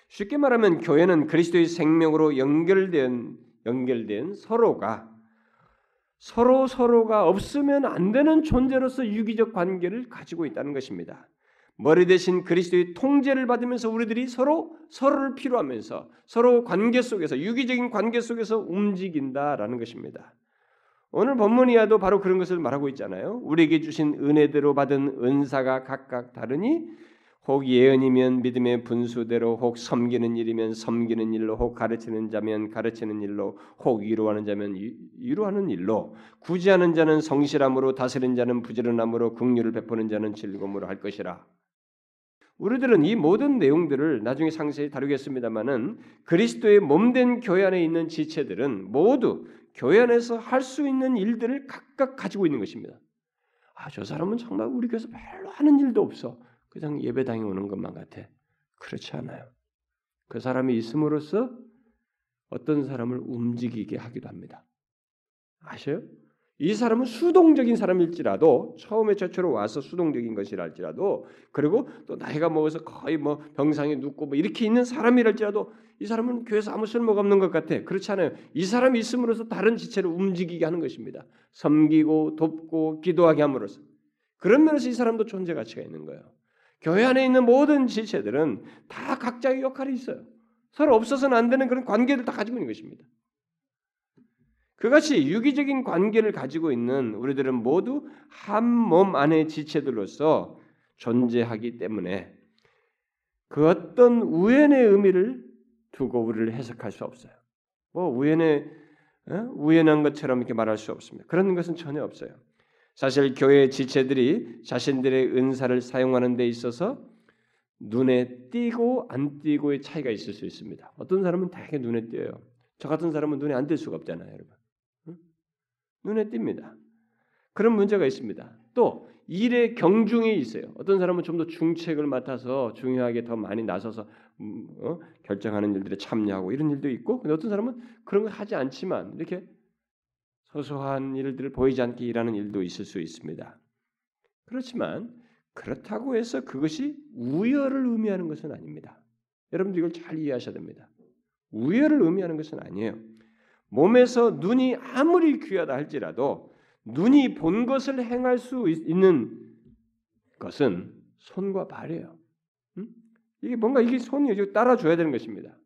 쉽게 말하면 교회는 그리스도의 생명으로 연결된 연결된 서로가 서로 서로가 없으면 안 되는 존재로서 유기적 관계를 가지고 있다는 것입니다. 머리 대신 그리스도의 통제를 받으면서 우리들이 서로 서로를 필요하면서 서로 관계 속에서 유기적인 관계 속에서 움직인다라는 것입니다. 오늘 본문이야도 바로 그런 것을 말하고 있잖아요. 우리에게 주신 은혜대로 받은 은사가 각각 다르니 혹 예언이면 믿음의 분수대로 혹 섬기는 일이면 섬기는 일로 혹 가르치는 자면 가르치는 일로 혹 위로하는 자면 위로하는 일로 구제하는 자는 성실함으로 다스리는 자는 부지런함으로 긍휼을 베푸는 자는 즐거움으로 할 것이라. 우리들은 이 모든 내용들을 나중에 상세히 다루겠습니다만은 그리스도의 몸된 교회 안에 있는 지체들은 모두 교회 안에서 할 수 있는 일들을 각각 가지고 있는 것입니다. 아, 저 사람은 정말 우리 교회에서 별로 하는 일도 없어. 그냥 예배당에 오는 것만 같아. 그렇지 않아요. 그 사람이 있음으로써 어떤 사람을 움직이게 하기도 합니다. 아셔요? 이 사람은 수동적인 사람일지라도 처음에 최초로 와서 수동적인 것이랄지라도 그리고 또 나이가 먹어서 거의 뭐 병상에 눕고 뭐 이렇게 있는 사람이랄지라도 이 사람은 교회에서 아무 쓸모가 없는 것 같아. 그렇지 않아요. 이 사람이 있음으로써 다른 지체를 움직이게 하는 것입니다. 섬기고 돕고 기도하게 함으로써 그런 면에서 이 사람도 존재 가치가 있는 거예요. 교회 안에 있는 모든 지체들은 다 각자의 역할이 있어요. 서로 없어서는 안 되는 그런 관계를 다 가지고 있는 것입니다. 그것이 유기적인 관계를 가지고 있는 우리들은 모두 한 몸 안의 지체들로서 존재하기 때문에 그 어떤 우연의 의미를 두고 우리를 해석할 수 없어요. 뭐 우연의 어? 우연한 것처럼 이렇게 말할 수 없습니다. 그런 것은 전혀 없어요. 사실 교회 지체들이 자신들의 은사를 사용하는 데 있어서 눈에 띄고 안 띄고의 차이가 있을 수 있습니다. 어떤 사람은 되게 눈에 띄어요. 저 같은 사람은 눈에 안 띌 수가 없잖아요, 여러분. 눈에 띕니다. 그런 문제가 있습니다. 또 일의 경중이 있어요. 어떤 사람은 좀 더 중책을 맡아서 중요하게 더 많이 나서서 음, 어? 결정하는 일들에 참여하고 이런 일도 있고, 근데 어떤 사람은 그런 걸 하지 않지만 이렇게 소소한 일들을 보이지 않게 일하는 일도 있을 수 있습니다. 그렇지만 그렇다고 해서 그것이 우열을 의미하는 것은 아닙니다. 여러분들 이걸 잘 이해하셔야 됩니다. 우열을 의미하는 것은 아니에요. 몸에서 눈이 아무리 귀하다 할지라도 눈이 본 것을 행할 수 있는 것은 손과 발이에요. 음? 이게 뭔가 이게 손이 따라줘야 되는 것입니다.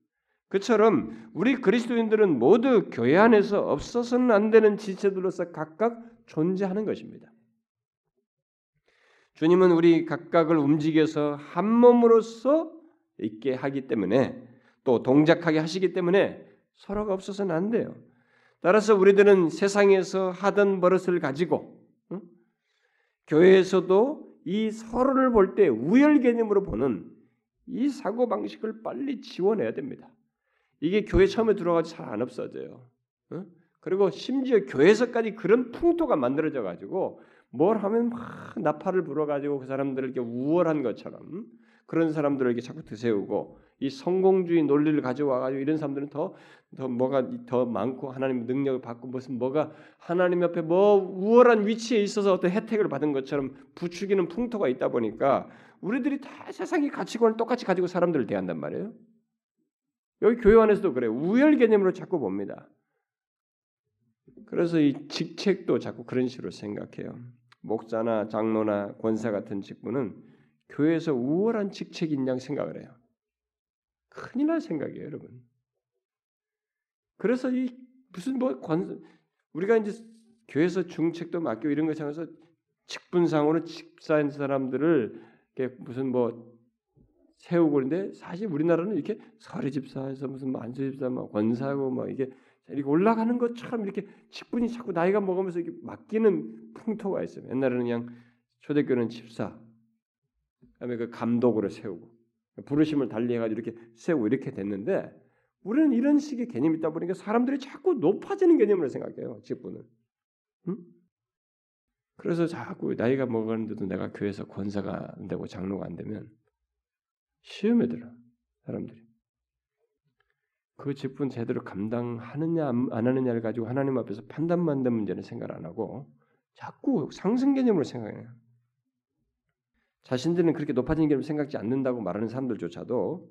그처럼 우리 그리스도인들은 모두 교회 안에서 없어서는 안 되는 지체들로서 각각 존재하는 것입니다. 주님은 우리 각각을 움직여서 한 몸으로서 있게 하기 때문에 또 동작하게 하시기 때문에 서로가 없어서는 안 돼요. 따라서 우리들은 세상에서 하던 버릇을 가지고 응? 교회에서도 이 서로를 볼 때 우열 개념으로 보는 이 사고 방식을 빨리 지원해야 됩니다. 이게 교회 처음에 들어가서 잘안 없어져요. 응? 그리고 심지어 교회에서까지 그런 풍토가 만들어져 가지고 뭘 하면 막 나팔을 불어 가지고 그 사람들을 이렇게 우월한 것처럼 그런 사람들을 이렇게 자꾸 드세우고 이 성공주의 논리를 가져와 가지고 이런 사람들은 더, 더 뭐가 더 많고 하나님 능력을 받고 무슨 뭐가 하나님 옆에 뭐 우월한 위치에 있어서 어떤 혜택을 받은 것처럼 부추기는 풍토가 있다 보니까 우리들이 다 세상의 가치관을 똑같이 가지고 사람들을 대한단 말이에요. 여기 교회 안에서도 그래요. 우열 개념으로 자꾸 봅니다. 그래서 이 직책도 자꾸 그런 식으로 생각해요. 목사나 장로나 권사 같은 직분은 교회에서 우월한 직책인 양 생각을 해요. 큰일 날 생각이에요, 여러분. 그래서 이 무슨 뭐 관, 우리가 이제 교회에서 중책도 맡고 이런 것에 하면서 직분상으로 집사인 사람들을 무슨 뭐 세우고 그런데 사실 우리나라는 이렇게 서리 집사에서 무슨 만수 집사 막 권사고 막 이게 이렇게 올라가는 것처럼 이렇게 직분이 자꾸 나이가 먹으면서 이렇게 맡기는 풍토가 있어요. 옛날에는 그냥 초대교는 집사, 그다음에 그 감독으로 세우고 부르심을 달리해가지고 이렇게 세우고 이렇게 됐는데 우리는 이런 식의 개념이 있다 보니까 사람들이 자꾸 높아지는 개념으로 생각해요. 직분을. 응? 그래서 자꾸 나이가 먹었는데도 내가 교회에서 권사가 안 되고 장로가 안 되면 시험에 들어 사람들이. 그 직분 제대로 감당하느냐 안 하느냐를 가지고 하나님 앞에서 판단받는 문제는 생각 안 하고 자꾸 상승 개념으로 생각해요. 자신들은 그렇게 높아진 개념을 생각지 않는다고 말하는 사람들조차도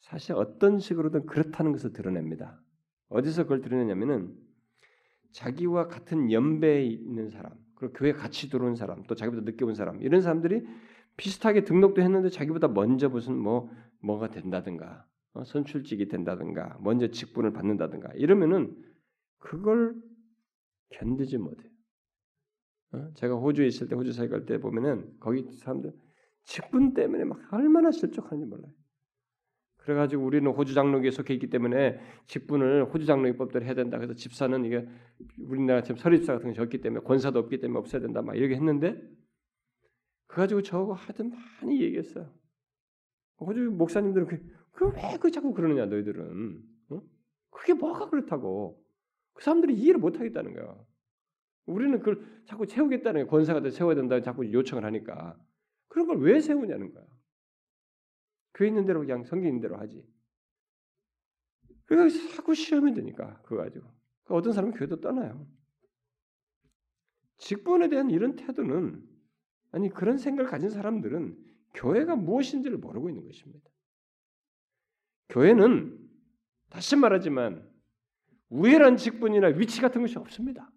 사실 어떤 식으로든 그렇다는 것을 드러냅니다. 어디서 그걸 드러내냐면은 자기와 같은 연배에 있는 사람, 그리고 교회 같이 들어온 사람, 또 자기보다 늦게 온 사람 이런 사람들이 비슷하게 등록도 했는데 자기보다 먼저 무슨 뭐 뭐가 된다든가 어, 선출직이 된다든가 먼저 직분을 받는다든가 이러면은 그걸 견디지 못해요. 어? 제가 호주에 있을 때 호주 사회 갈때 보면은 거기 사람들 직분 때문에 막 얼마나 실족하는지 몰라요. 그래가지고 우리는 호주 장로교에 속해 있기 때문에 직분을 호주 장로교법대로 해야 된다. 그래서 집사는 이게 우리나라처럼 서립사 같은 게 적기 때문에 권사도 없기 때문에 없애야 된다. 막 이렇게 했는데 그 가지고 저거 하여튼 많이 얘기했어요. 호주 목사님들은 그왜 그 자꾸 그러느냐 너희들은 어? 그게 뭐가 그렇다고 그 사람들이 이해를 못 하겠다는 거야. 우리는 그걸 자꾸 세우겠다는 거야. 권사가 세워야 된다 자꾸 요청을 하니까 그런 걸 왜 세우냐는 거야. 교회 있는 대로 그냥 성경 있는 대로 하지. 그래서 자꾸 시험이 되니까 그거 가지고 그러니까 어떤 사람은 교회도 떠나요. 직분에 대한 이런 태도는 아니 그런 생각을 가진 사람들은 교회가 무엇인지를 모르고 있는 것입니다. 교회는 다시 말하지만 우회란 직분이나 위치 같은 것이 없습니다.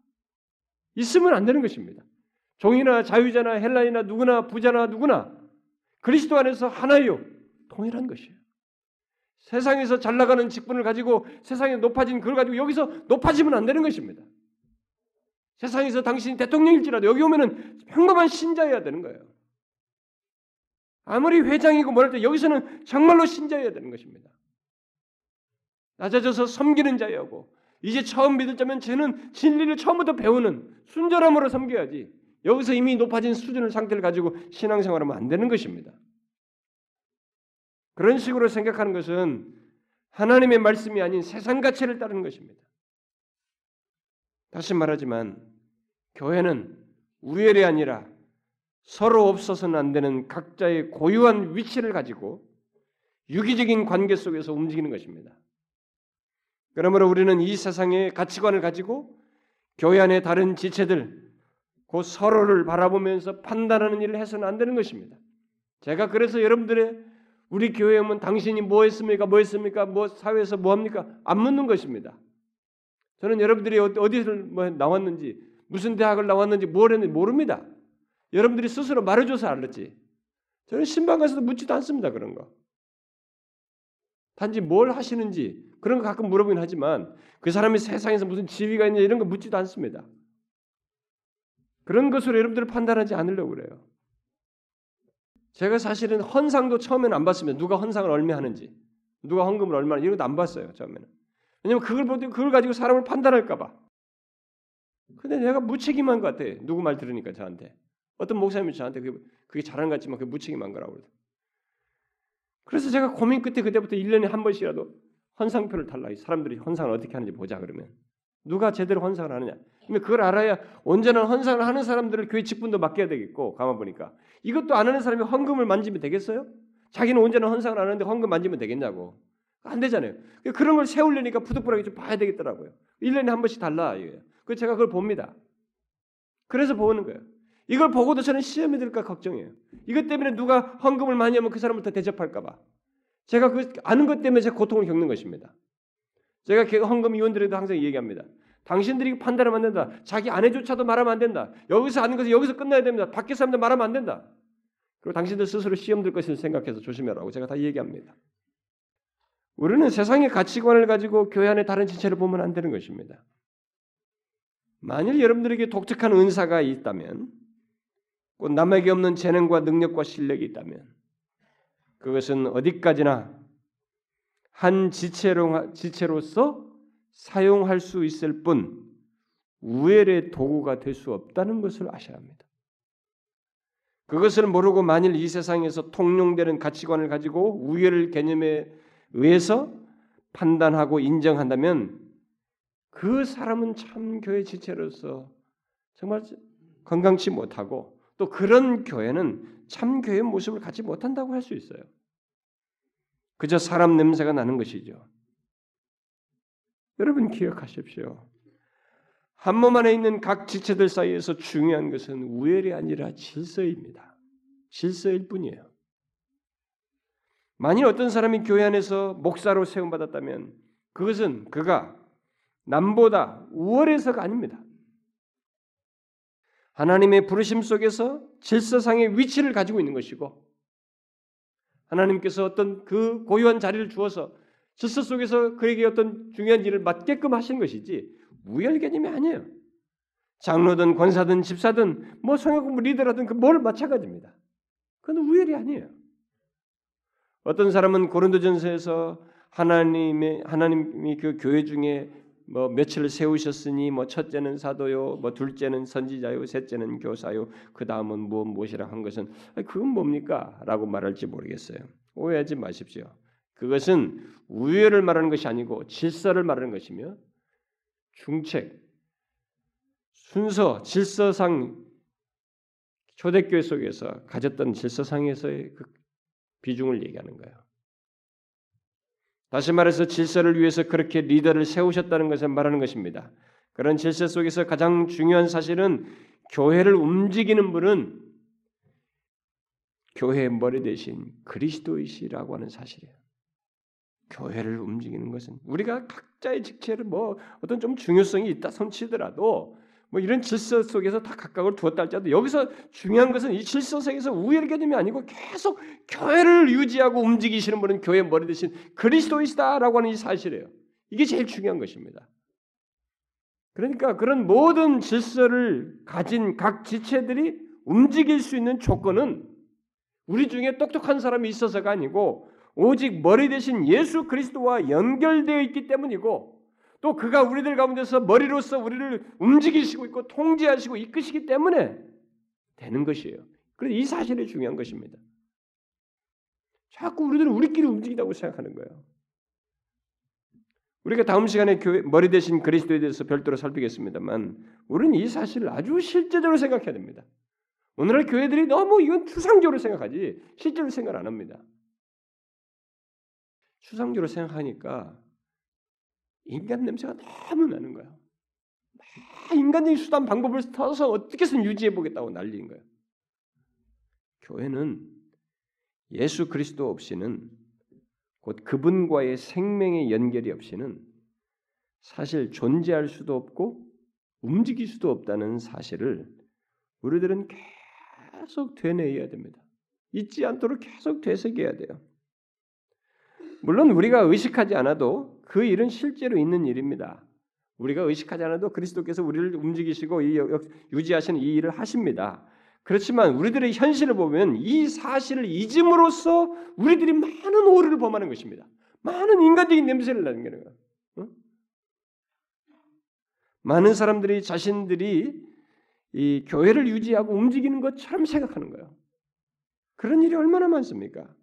있으면 안 되는 것입니다. 종이나 자유자나 헬라이나 누구나 부자나 누구나 그리스도 안에서 하나요. 동일한 것이에요. 세상에서 잘 나가는 직분을 가지고 세상에 높아진 그걸 가지고 여기서 높아지면 안 되는 것입니다. 세상에서 당신이 대통령일지라도 여기 오면은 평범한 신자여야 되는 거예요. 아무리 회장이고 뭐랄 때 여기서는 정말로 신자여야 되는 것입니다. 낮아져서 섬기는 자여고 이제 처음 믿을 자면 쟤는 진리를 처음부터 배우는 순전함으로 섬겨야지. 여기서 이미 높아진 수준의 상태를 가지고 신앙생활하면 안 되는 것입니다. 그런 식으로 생각하는 것은 하나님의 말씀이 아닌 세상 가치를 따르는 것입니다. 다시 말하지만 교회는 우열이 아니라 서로 없어서는 안 되는 각자의 고유한 위치를 가지고 유기적인 관계 속에서 움직이는 것입니다. 그러므로 우리는 이 세상의 가치관을 가지고 교회 안의 다른 지체들, 그 서로를 바라보면서 판단하는 일을 해서는 안 되는 것입니다. 제가 그래서 여러분들의 우리 교회 오면 당신이 뭐 했습니까? 뭐 했습니까? 뭐 사회에서 뭐 합니까? 안 묻는 것입니다. 저는 여러분들이 어디를 뭐 나왔는지, 무슨 대학을 나왔는지, 뭘 했는지 모릅니다. 여러분들이 스스로 말해줘서 알았지. 저는 신방 가서도 묻지도 않습니다. 그런 거. 단지 뭘 하시는지 그런 거 가끔 물어보긴 하지만 그 사람이 세상에서 무슨 지위가 있냐 이런 거 묻지도 않습니다. 그런 것으로 여러분들을 판단하지 않으려고 그래요. 제가 사실은 헌상도 처음에는 안 봤습니다. 누가 헌상을 얼마 하는지, 누가 헌금을 얼마나 이런 것도 안 봤어요. 처음에는. 왜냐면 그걸 보고 그걸 가지고 사람을 판단할까 봐. 근데 내가 무책임한 것 같아. 누구 말 들으니까 저한테. 어떤 목사님이 저한테 그게, 그게 잘한 것 같지만 그게 무책임한 거라고 그러더 그래서 제가 고민 끝에 그때부터 1년에 한 번씩이라도 헌상표를 달라. 사람들이 헌상을 어떻게 하는지 보자 그러면. 누가 제대로 헌상을 하느냐. 그걸 알아야 언제나 헌상을 하는 사람들을 교회 직분도 맡겨야 되겠고 가만 보니까 이것도 안 하는 사람이 헌금을 만지면 되겠어요? 자기는 언제나 헌상을 안 하는데 헌금 만지면 되겠냐고. 안 되잖아요. 그런 걸 세우려니까 푸득푸득하게 좀 봐야 되겠더라고요. 1년에 한 번씩 달라. 그 제가 그걸 봅니다. 그래서 보는 거예요. 이걸 보고도 저는 시험이 될까 걱정해요. 이것 때문에 누가 헌금을 많이 하면 그 사람을 더 대접할까 봐. 제가 그 아는 것 때문에 제가 고통을 겪는 것입니다. 제가 헌금 위원들에도 항상 얘기합니다. 당신들이 판단하면 안 된다. 자기 아내조차도 말하면 안 된다. 여기서 아는 것은 여기서 끝나야 됩니다. 밖에 사람들 말하면 안 된다. 그리고 당신들 스스로 시험 들 것을 생각해서 조심해라고 제가 다 얘기합니다. 우리는 세상의 가치관을 가지고 교회 안에 다른 지체를 보면 안 되는 것입니다. 만일 여러분들에게 독특한 은사가 있다면, 곧 남에게 없는 재능과 능력과 실력이 있다면, 그것은 어디까지나 한 지체로, 지체로서 사용할 수 있을 뿐 우엘의 도구가 될 수 없다는 것을 아셔야 합니다. 그것을 모르고 만일 이 세상에서 통용되는 가치관을 가지고 우열 개념에 의해서 판단하고 인정한다면 그 사람은 참 교회 지체로서 정말 건강치 못하고 또 그런 교회는 참 교회의 모습을 갖지 못한다고 할 수 있어요. 그저 사람 냄새가 나는 것이죠. 여러분 기억하십시오. 한 몸 안에 있는 각 지체들 사이에서 중요한 것은 우열이 아니라 질서입니다. 질서일 뿐이에요. 만일 어떤 사람이 교회 안에서 목사로 세움 받았다면 그것은 그가 남보다 우월해서가 아닙니다. 하나님의 부르심 속에서 질서상의 위치를 가지고 있는 것이고 하나님께서 어떤 그 고유한 자리를 주어서 질서 속에서 그에게 어떤 중요한 일을 맡게끔 하신 것이지 우열 개념이 아니에요. 장로든 권사든 집사든 뭐 성역 리더라든 그 뭘 마찬가지입니다. 그건 우열이 아니에요. 어떤 사람은 고린도전서에서 하나님의 하나님이 그 교회 중에 뭐 며칠을 세우셨으니 뭐 첫째는 사도요, 뭐 둘째는 선지자요, 셋째는 교사요, 그 다음은 무엇 무엇이라 한 것은 그건 뭡니까?라고 말할지 모르겠어요. 오해하지 마십시오. 그것은 우열을 말하는 것이 아니고 질서를 말하는 것이며 중책, 순서, 질서상 초대교회 속에서 가졌던 질서상에서의 그 비중을 얘기하는 거예요. 다시 말해서 질서를 위해서 그렇게 리더를 세우셨다는 것을 말하는 것입니다. 그런 질서 속에서 가장 중요한 사실은 교회를 움직이는 분은 교회의 머리 대신 그리스도이시라고 하는 사실이에요. 교회를 움직이는 것은 우리가 각자의 직체를 뭐 어떤 좀 중요성이 있다 손치더라도 뭐 이런 질서 속에서 다 각각을 두었다 할지라도 여기서 중요한 것은 이 질서 속에서 우열 개념이 아니고 계속 교회를 유지하고 움직이시는 분은 교회 머리 대신 그리스도이시다라고 하는 이 사실이에요. 이게 제일 중요한 것입니다. 그러니까 그런 모든 질서를 가진 각 지체들이 움직일 수 있는 조건은 우리 중에 똑똑한 사람이 있어서가 아니고 오직 머리 대신 예수 그리스도와 연결되어 있기 때문이고 또 그가 우리들 가운데서 머리로서 우리를 움직이시고 있고 통제하시고 이끄시기 때문에 되는 것이에요. 그래서 이 사실이 중요한 것입니다. 자꾸 우리들은 우리끼리 움직인다고 생각하는 거예요. 우리가 다음 시간에 교회, 머리 대신 그리스도에 대해서 별도로 살피겠습니다만 우리는 이 사실을 아주 실제적으로 생각해야 됩니다. 오늘날 교회들이 너무 이건 추상적으로 생각하지 실제로 생각 안 합니다. 추상적으로 생각하니까 인간 냄새가 너무 나는 거야. 인간적인 수단 방법을 써서 어떻게든 유지해 보겠다고 난리인 거예요. 교회는 예수 그리스도 없이는 곧 그분과의 생명의 연결이 없이는 사실 존재할 수도 없고 움직일 수도 없다는 사실을 우리들은 계속 되뇌어야 됩니다. 잊지 않도록 계속 되새겨야 돼요. 물론 우리가 의식하지 않아도 그 일은 실제로 있는 일입니다. 우리가 의식하지 않아도 그리스도께서 우리를 움직이시고 유지하시는 이 일을 하십니다. 그렇지만 우리들의 현실을 보면 이 사실을 잊음으로써 우리들이 많은 오류를 범하는 것입니다. 많은 인간적인 냄새를 나는 거예요. 어? 많은 사람들이 자신들이 이 교회를 유지하고 움직이는 것처럼 생각하는 거예요. 그런 일이 얼마나 많습니까?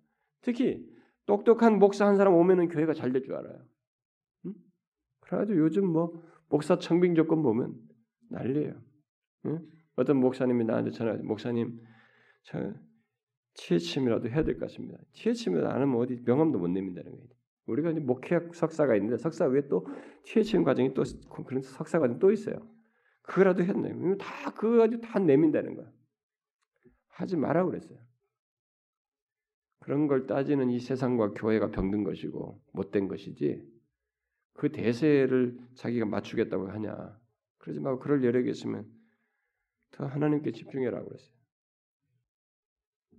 특히 똑똑한 목사 한 사람 오면은 교회가 잘 될 줄 알아요. 응? 그래도 요즘 뭐 목사 청빙 조건 보면 난리예요. 응? 어떤 목사님이 나한테 전화, 목사님, 저 치해침이라도 해야 될 것 같습니다. 치해침을 안 하면 어디 명함도 못 내민다는 거예요. 우리가 이제 목회학 석사가 있는데 석사 외에 또 치해침 과정이 또 그런 석사 과정 또 있어요. 그거라도 했네. 다 그거 가지고 다 내민다는 거야. 하지 마라 그랬어요. 그런 걸 따지는 이 세상과 교회가 병든 것이고 못된 것이지 그 대세를 자기가 맞추겠다고 하냐 그러지 말고 그럴 여력이 있으면 더 하나님께 집중해라 그랬어요.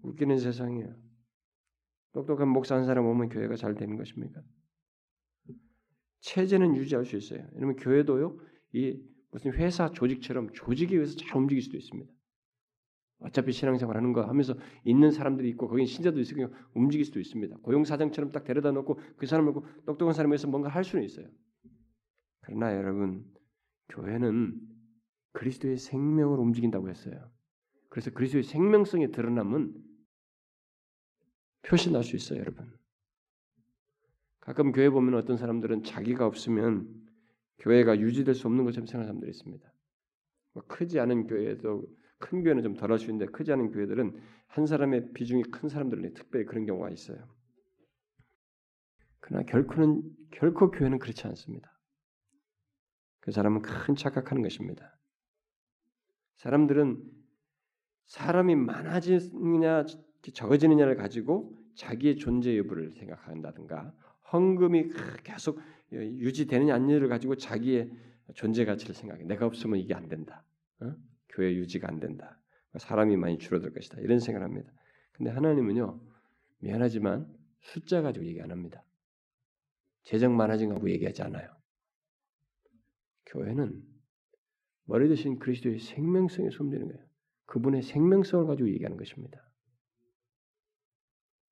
웃기는 세상이에요. 똑똑한 목사 한 사람 오면 교회가 잘 되는 것입니까? 체제는 유지할 수 있어요. 왜냐면 교회도요, 이 무슨 회사 조직처럼 조직에 의해서 잘 움직일 수도 있습니다. 어차피 신앙생활 하는 거 하면서 있는 사람들이 있고 거기 신자도 있으니까 움직일 수도 있습니다. 고용사장처럼 딱 데려다 놓고 그 사람을 똑똑한 사람에서 뭔가 할 수는 있어요. 그러나 여러분 교회는 그리스도의 생명으로 움직인다고 했어요. 그래서 그리스도의 생명성이 드러나면 표시 날 수 있어요, 여러분. 가끔 교회 보면 어떤 사람들은 자기가 없으면 교회가 유지될 수 없는 것처럼 생각하는 사람들이 있습니다. 뭐 크지 않은 교회도 큰 교회는 좀 덜할 수 있는데 크지 않은 교회들은 한 사람의 비중이 큰 사람들은 특별히 그런 경우가 있어요. 그러나 결코는 결코 교회는 그렇지 않습니다. 그 사람은 큰 착각하는 것입니다. 사람들은 사람이 많아지느냐 적어지느냐를 가지고 자기의 존재 여부를 생각한다든가 헌금이 계속 유지되느냐 아니냐를 가지고 자기의 존재 가치를 생각해. 내가 없으면 이게 안 된다. 어? 교회 유지가 안 된다. 사람이 많이 줄어들 것이다. 이런 생각을 합니다. 근데 하나님은요, 미안하지만 숫자 가지고 얘기 안 합니다. 재정 많아진 거 가지고 얘기하지 않아요. 교회는 머리 대신 그리스도의 생명성에 숨지는 거예요. 그분의 생명성을 가지고 얘기하는 것입니다.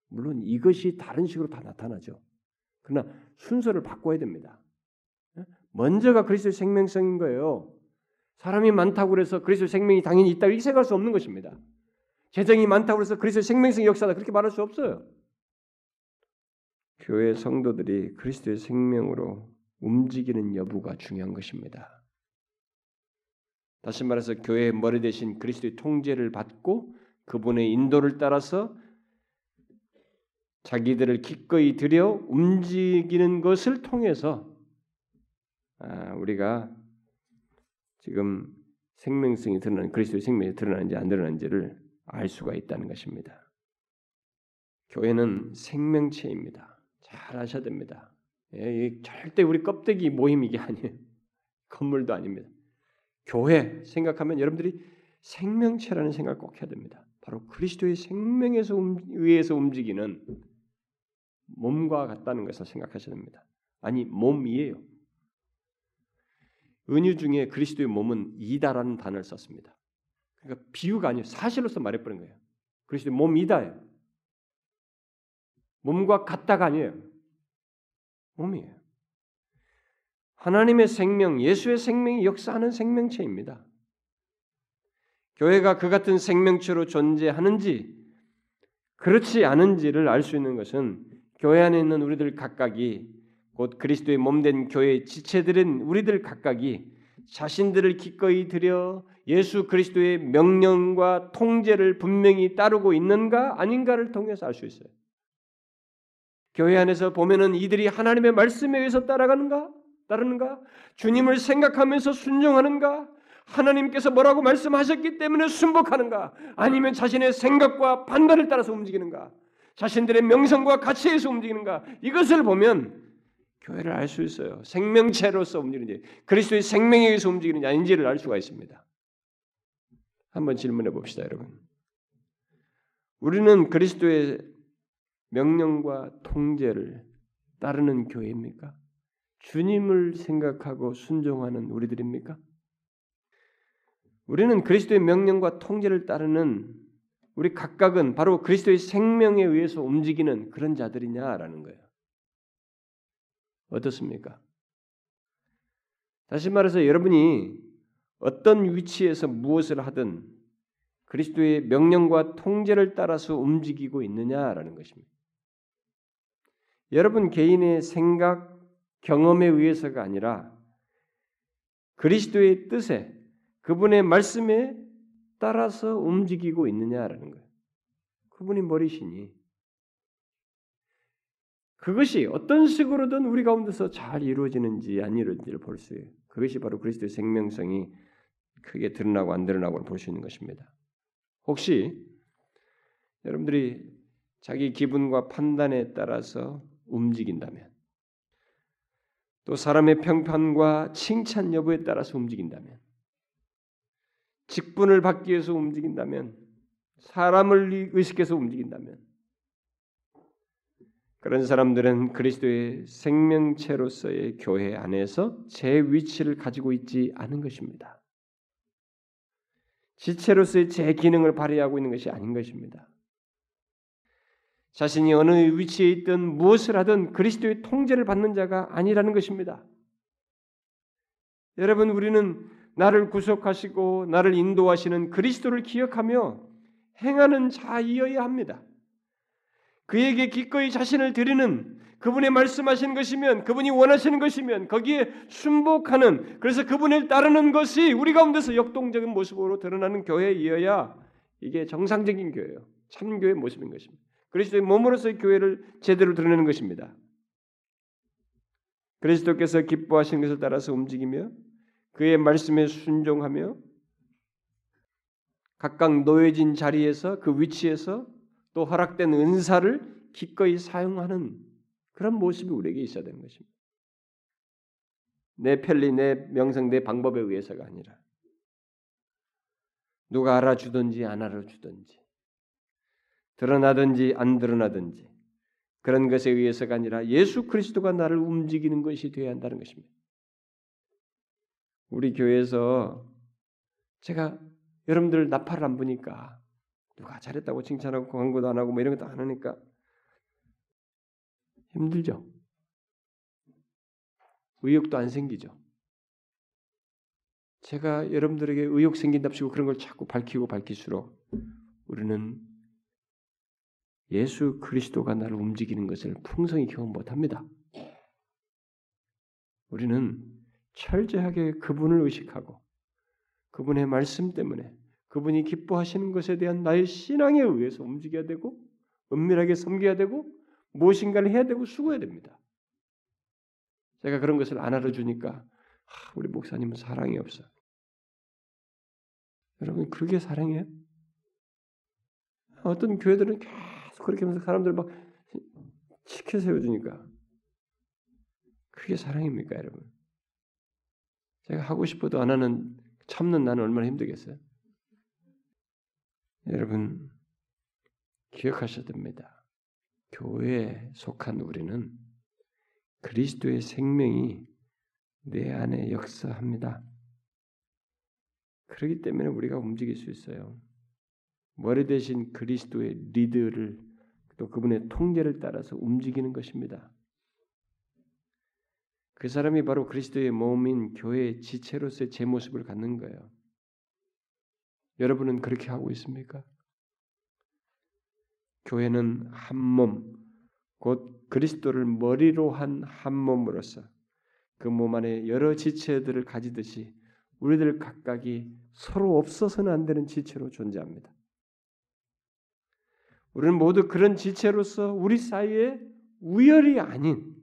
물론 이것이 다른 식으로 다 나타나죠. 그러나 순서를 바꿔야 됩니다. 먼저가 그리스도의 생명성인 거예요. 사람이 많다고 그래서 그리스도 생명이 당연히 있다 이렇게 생각할 수 없는 것입니다. 재정이 많다고 그래서 그리스도 생명성 역사다 그렇게 말할 수 없어요. 교회 성도들이 그리스도의 생명으로 움직이는 여부가 중요한 것입니다. 다시 말해서 교회의 머리 대신 그리스도의 통제를 받고 그분의 인도를 따라서 자기들을 기꺼이 들여 움직이는 것을 통해서 아, 우리가 지금 생명성이 드러나는 그리스도의 생명이 드러나는지 안 드러나는지를 알 수가 있다는 것입니다. 교회는 생명체입니다. 잘 아셔야 됩니다. 예, 절대 우리 껍데기 모임 이게 아니에요. 건물도 아닙니다. 교회 생각하면 여러분들이 생명체라는 생각을 꼭 해야 됩니다. 바로 그리스도의 생명에서 의해서 움직이는 몸과 같다는 것을 생각하셔야 됩니다. 아니 몸이에요. 은유 중에 그리스도의 몸은 이다라는 단어를 썼습니다. 그러니까 비유가 아니에요. 사실로서 말해버린 거예요. 그리스도의 몸이다예요. 몸과 같다가 아니에요. 몸이에요. 하나님의 생명, 예수의 생명이 역사하는 생명체입니다. 교회가 그 같은 생명체로 존재하는지 그렇지 않은지를 알 수 있는 것은 교회 안에 있는 우리들 각각이 곧 그리스도의 몸된 교회의 지체들은 우리들 각각이 자신들을 기꺼이 들여 예수 그리스도의 명령과 통제를 분명히 따르고 있는가 아닌가를 통해서 알 수 있어요. 교회 안에서 보면은 이들이 하나님의 말씀에 의해서 따라가는가? 따르는가? 주님을 생각하면서 순종하는가? 하나님께서 뭐라고 말씀하셨기 때문에 순복하는가? 아니면 자신의 생각과 판단을 따라서 움직이는가? 자신들의 명성과 가치에서 움직이는가? 이것을 보면 교회를 알 수 있어요. 생명체로서 움직이는지 그리스도의 생명에 의해서 움직이는지 아닌지를 알 수가 있습니다. 한번 질문해 봅시다, 여러분. 우리는 그리스도의 명령과 통제를 따르는 교회입니까? 주님을 생각하고 순종하는 우리들입니까? 우리는 그리스도의 명령과 통제를 따르는 우리 각각은 바로 그리스도의 생명에 의해서 움직이는 그런 자들이냐라는 거예요. 어떻습니까? 다시 말해서 여러분이 어떤 위치에서 무엇을 하든 그리스도의 명령과 통제를 따라서 움직이고 있느냐라는 것입니다. 여러분 개인의 생각, 경험에 의해서가 아니라 그리스도의 뜻에 그분의 말씀에 따라서 움직이고 있느냐라는 거예요. 그분이 머리시니 그것이 어떤 식으로든 우리 가운데서 잘 이루어지는지 안 이루어지는지를 볼 수 있어요. 그것이 바로 그리스도의 생명성이 크게 드러나고 안 드러나고 볼수 있는 것입니다. 혹시 여러분들이 자기 기분과 판단에 따라서 움직인다면 또 사람의 평판과 칭찬 여부에 따라서 움직인다면 직분을 받기 위해서 움직인다면 사람을 의식해서 움직인다면 그런 사람들은 그리스도의 생명체로서의 교회 안에서 제 위치를 가지고 있지 않은 것입니다. 지체로서의 제 기능을 발휘하고 있는 것이 아닌 것입니다. 자신이 어느 위치에 있든 무엇을 하든 그리스도의 통제를 받는 자가 아니라는 것입니다. 여러분, 우리는 나를 구속하시고 나를 인도하시는 그리스도를 기억하며 행하는 자이어야 합니다. 그에게 기꺼이 자신을 드리는 그분의 말씀하신 것이면 그분이 원하시는 것이면 거기에 순복하는 그래서 그분을 따르는 것이 우리 가운데서 역동적인 모습으로 드러나는 교회이어야 이게 정상적인 교회예요. 참교의 모습인 것입니다. 그리스도의 몸으로서의 교회를 제대로 드러내는 것입니다. 그리스도께서 기뻐하신 것을 따라서 움직이며 그의 말씀에 순종하며 각각 놓여진 자리에서 그 위치에서 또 허락된 은사를 기꺼이 사용하는 그런 모습이 우리에게 있어야 되는 것입니다. 내 편리, 내 명성, 내 방법에 의해서가 아니라 누가 알아주든지 안 알아주든지 드러나든지 안 드러나든지 그런 것에 의해서가 아니라 예수 그리스도가 나를 움직이는 것이 되어야 한다는 것입니다. 우리 교회에서 제가 여러분들 나팔을 안 부니까 누가 잘했다고 칭찬하고 광고도 안 하고 뭐 이런 것도 안 하니까 힘들죠. 의욕도 안 생기죠. 제가 여러분들에게 의욕 생긴답시고 그런 걸 자꾸 밝히고 밝힐수록 우리는 예수 그리스도가 나를 움직이는 것을 풍성히 경험 못합니다. 우리는 철저하게 그분을 의식하고 그분의 말씀 때문에 그분이 기뻐하시는 것에 대한 나의 신앙에 의해서 움직여야 되고 은밀하게 섬겨야 되고 무엇인가를 해야 되고 수고해야 됩니다. 제가 그런 것을 안 알아주니까 우리 목사님은 사랑이 없어. 여러분 그게 사랑이에요? 어떤 교회들은 그렇게 하면서 사람들 막 치켜 세워주니까 그게 사랑입니까, 여러분? 제가 하고 싶어도 안 하는 참는 나는 얼마나 힘들겠어요? 여러분 기억하셔야 됩니다. 교회에 속한 우리는 그리스도의 생명이 내 안에 역사합니다. 그렇기 때문에 우리가 움직일 수 있어요. 머리 대신 그리스도의 리드를 또 그분의 통제를 따라서 움직이는 것입니다. 그 사람이 바로 그리스도의 몸인 교회의 지체로서의 제 모습을 갖는 거예요. 여러분은 그렇게 하고 있습니까? 교회는 한 몸, 곧 그리스도를 머리로 한 한 몸으로서 그 몸 안에 여러 지체들을 가지듯이 우리들 각각이 서로 없어서는 안 되는 지체로 존재합니다. 우리는 모두 그런 지체로서 우리 사이에 우열이 아닌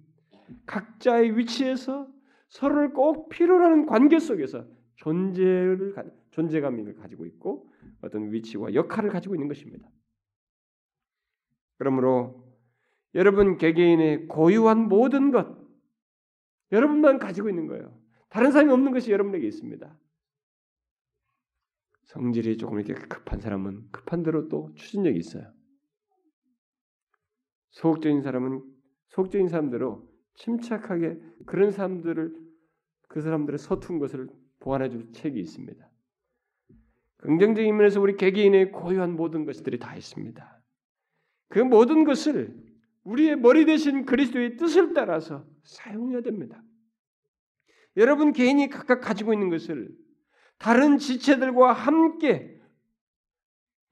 각자의 위치에서 서로를 꼭 필요로 하는 관계 속에서 존재를 존재감을 가지고 있고 어떤 위치와 역할을 가지고 있는 것입니다. 그러므로 여러분 개개인의 고유한 모든 것 여러분만 가지고 있는 거예요. 다른 사람이 없는 것이 여러분에게 있습니다. 성질이 조금 이렇게 급한 사람은 급한 대로 또 추진력이 있어요. 소극적인 사람은 소극적인 사람대로 침착하게 그런 사람들을 그 사람들의 서툰 것을 보완해 줄 책이 있습니다. 긍정적인 면에서 우리 개개인의 고유한 모든 것들이 다 있습니다. 그 모든 것을 우리의 머리 대신 그리스도의 뜻을 따라서 사용해야 됩니다. 여러분 개인이 각각 가지고 있는 것을 다른 지체들과 함께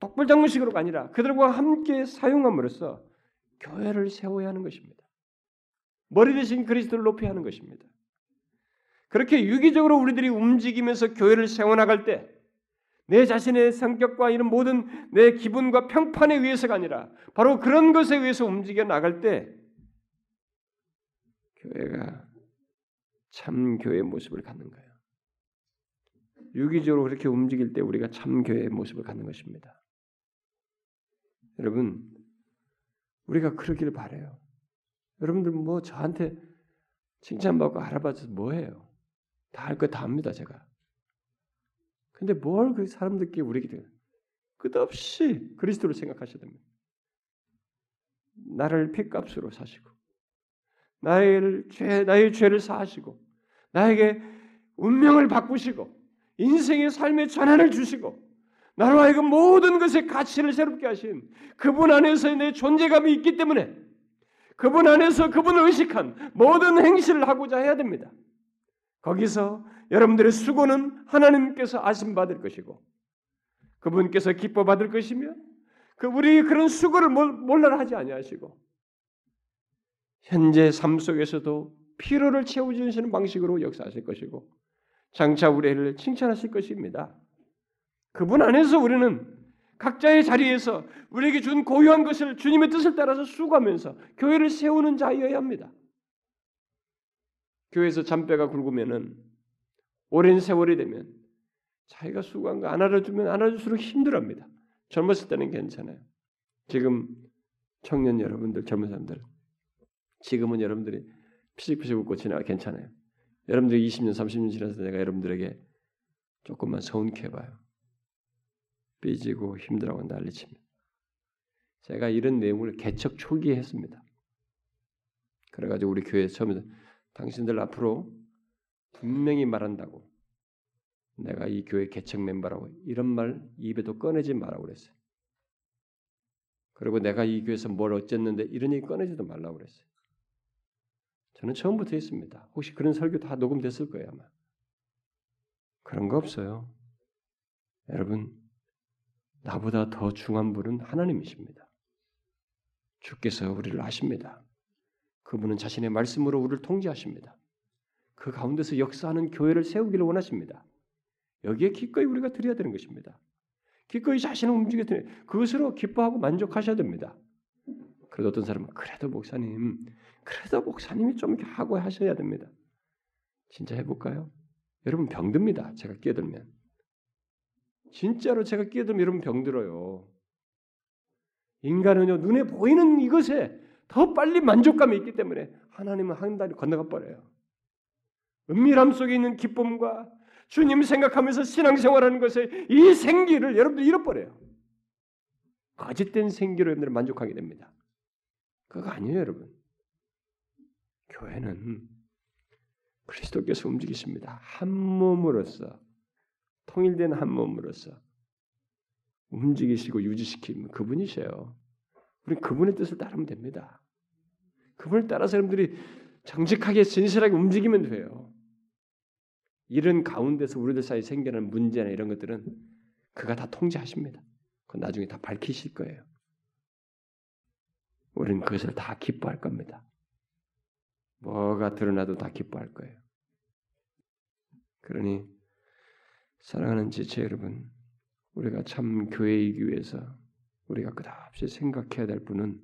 독불장문식으로가 아니라 그들과 함께 사용함으로써 교회를 세워야 하는 것입니다. 머리 대신 그리스도를 높여야 하는 것입니다. 그렇게 유기적으로 우리들이 움직이면서 교회를 세워나갈 때 내 자신의 성격과 이런 모든 내 기분과 평판에 의해서가 아니라 바로 그런 것에 의해서 움직여 나갈 때 교회가 참 교회의 모습을 갖는 거예요. 유기적으로 그렇게 움직일 때 우리가 참 교회의 모습을 갖는 것입니다. 여러분, 우리가 그러기를 바래요. 여러분들 뭐 저한테 칭찬받고 알아봐서 뭐해요? 다 할 거 다 합니다, 제가. 근데 뭘 그 사람들께 우리에게 끝없이 그리스도를 생각하셔야 됩니다. 나를 핏값으로 사시고 나의 죄, 나의 죄를 사하시고 나에게 운명을 바꾸시고 인생의 삶의 전환을 주시고 나로 하여금 모든 것의 가치를 새롭게 하신 그분 안에서 내 존재감이 있기 때문에 그분 안에서 그분을 의식한 모든 행실을 하고자 해야 됩니다. 거기서 여러분들의 수고는 하나님께서 아심 받을 것이고 그분께서 기뻐 받을 것이며 그 우리 그런 수고를 몰라 하지 아니하시고 현재 삶 속에서도 피로를 채워주시는 방식으로 역사하실 것이고 장차 우리를 칭찬하실 것입니다. 그분 안에서 우리는 각자의 자리에서 우리에게 준 고유한 것을 주님의 뜻을 따라서 수고하면서 교회를 세우는 자여야 합니다. 교회에서 잔뼈가 굵으면은 오랜 세월이 되면 자기가 수고한 거 안 알아주면 안 알아줄수록 힘들어합니다. 젊었을 때는 괜찮아요. 지금 청년 여러분들, 젊은 사람들, 지금은 여러분들이 피식피식 웃고 지나 괜찮아요. 여러분들이 20년, 30년 지나서 내가 여러분들에게 조금만 서운케 해봐요. 삐지고 힘들어하고 난리치면. 제가 이런 내용을 개척 초기에 했습니다. 그래가지고 우리 교회 처음에 당신들 앞으로 분명히 말한다고 내가 이 교회 개척 멤버라고 이런 말 입에도 꺼내지 말라고 그랬어요. 그리고 내가 이 교회에서 뭘 어쨌는데 이런 얘기 꺼내지도 말라고 그랬어요. 저는 처음부터 했습니다. 혹시 그런 설교 다 녹음됐을 거예요 아마. 그런 거 없어요. 여러분 나보다 더 중한 분은 하나님이십니다. 주께서 우리를 아십니다. 그분은 자신의 말씀으로 우리를 통제하십니다. 그 가운데서 역사하는 교회를 세우기를 원하십니다. 여기에 기꺼이 우리가 드려야 되는 것입니다. 기꺼이 자신을 움직여 드려 그것으로 기뻐하고 만족하셔야 됩니다. 그래도 어떤 사람은 그래도 목사님, 그래도 목사님이 좀 하고 하셔야 됩니다. 진짜 해볼까요? 여러분 병듭니다. 제가 끼어들면 진짜로 제가 끼어들면 여러분 병들어요. 인간은요 눈에 보이는 이것에 더 빨리 만족감이 있기 때문에 하나님은 한 달이 건너가 버려요. 은밀함 속에 있는 기쁨과 주님 생각하면서 신앙생활하는 것에 이 생기를 여러분들 잃어버려요. 거짓된 생기로 여러분들 만족하게 됩니다. 그거 아니에요, 여러분. 교회는 그리스도께서 움직이십니다. 한 몸으로서 통일된 한 몸으로서 움직이시고 유지시키는 그분이셔요. 우리 그분의 뜻을 따르면 됩니다. 그분을 따라서 여러분들이 정직하게 진실하게 움직이면 돼요. 이런 가운데서 우리들 사이에 생겨나는 문제나 이런 것들은 그가 다 통제하십니다. 그 나중에 다 밝히실 거예요. 우리는 그것을 다 기뻐할 겁니다. 뭐가 드러나도 다 기뻐할 거예요. 그러니 사랑하는 지체 여러분, 우리가 참 교회이기 위해서 우리가 끝없이 생각해야 될 분은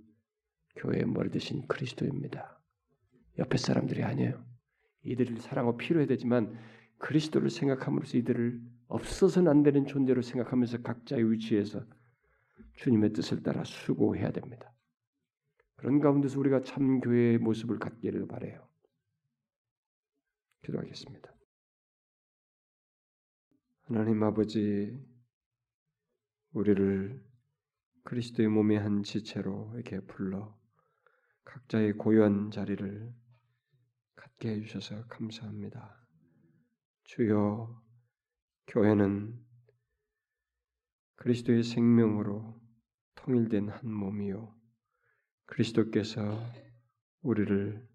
교회의 머리 대신 그리스도입니다. 옆에 사람들이 아니에요. 이들을 사랑하고 필요해야 되지만 그리스도를 생각함으로써 이들을 없어서는 안 되는 존재로 생각하면서 각자의 위치에서 주님의 뜻을 따라 수고해야 됩니다. 그런 가운데서 우리가 참 교회의 모습을 갖기를 바래요. 기도하겠습니다. 하나님 아버지, 우리를 그리스도의 몸의 한 지체로 이렇게 불러 각자의 고유한 자리를 갖게 해주셔서 감사합니다. 주여, 교회는 그리스도의 생명으로 통일된 한 몸이요 그리스도께서 우리를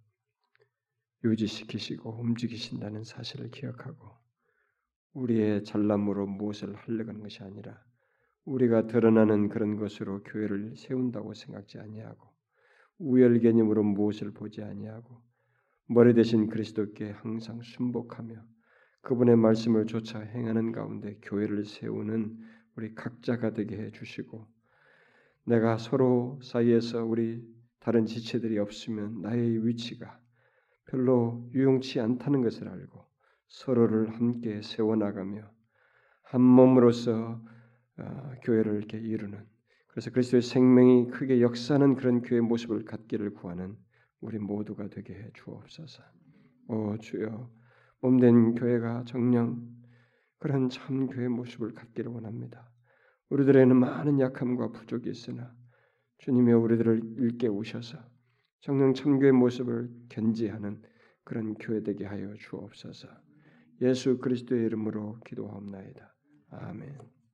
유지시키시고 움직이신다는 사실을 기억하고 우리의 잘남으로 무엇을 하려고 하는 것이 아니라 우리가 드러나는 그런 것으로 교회를 세운다고 생각지 아니하고 우열 개념으로 무엇을 보지 아니하고 머리 대신 그리스도께 항상 순복하며 그분의 말씀을 쫓아 행하는 가운데 교회를 세우는 우리 각자가 되게 해 주시고 내가 서로 사이에서 우리 다른 지체들이 없으면 나의 위치가 별로 유용치 않다는 것을 알고 서로를 함께 세워나가며 한 몸으로서 어, 교회를 이렇게 이루는 그래서 그리스도의 생명이 크게 역사하는 그런 교회 모습을 갖기를 구하는 우리 모두가 되게 해 주옵소서. 오 주여 몸된 교회가 정령 그런 참 교회 모습을 갖기를 원합니다. 우리들에는 많은 약함과 부족이 있으나 주님이 우리들을 일깨우셔서 정령 참교의 모습을 견지하는 그런 교회 되게 하여 주옵소서. 예수 그리스도의 이름으로 기도하옵나이다. 아멘.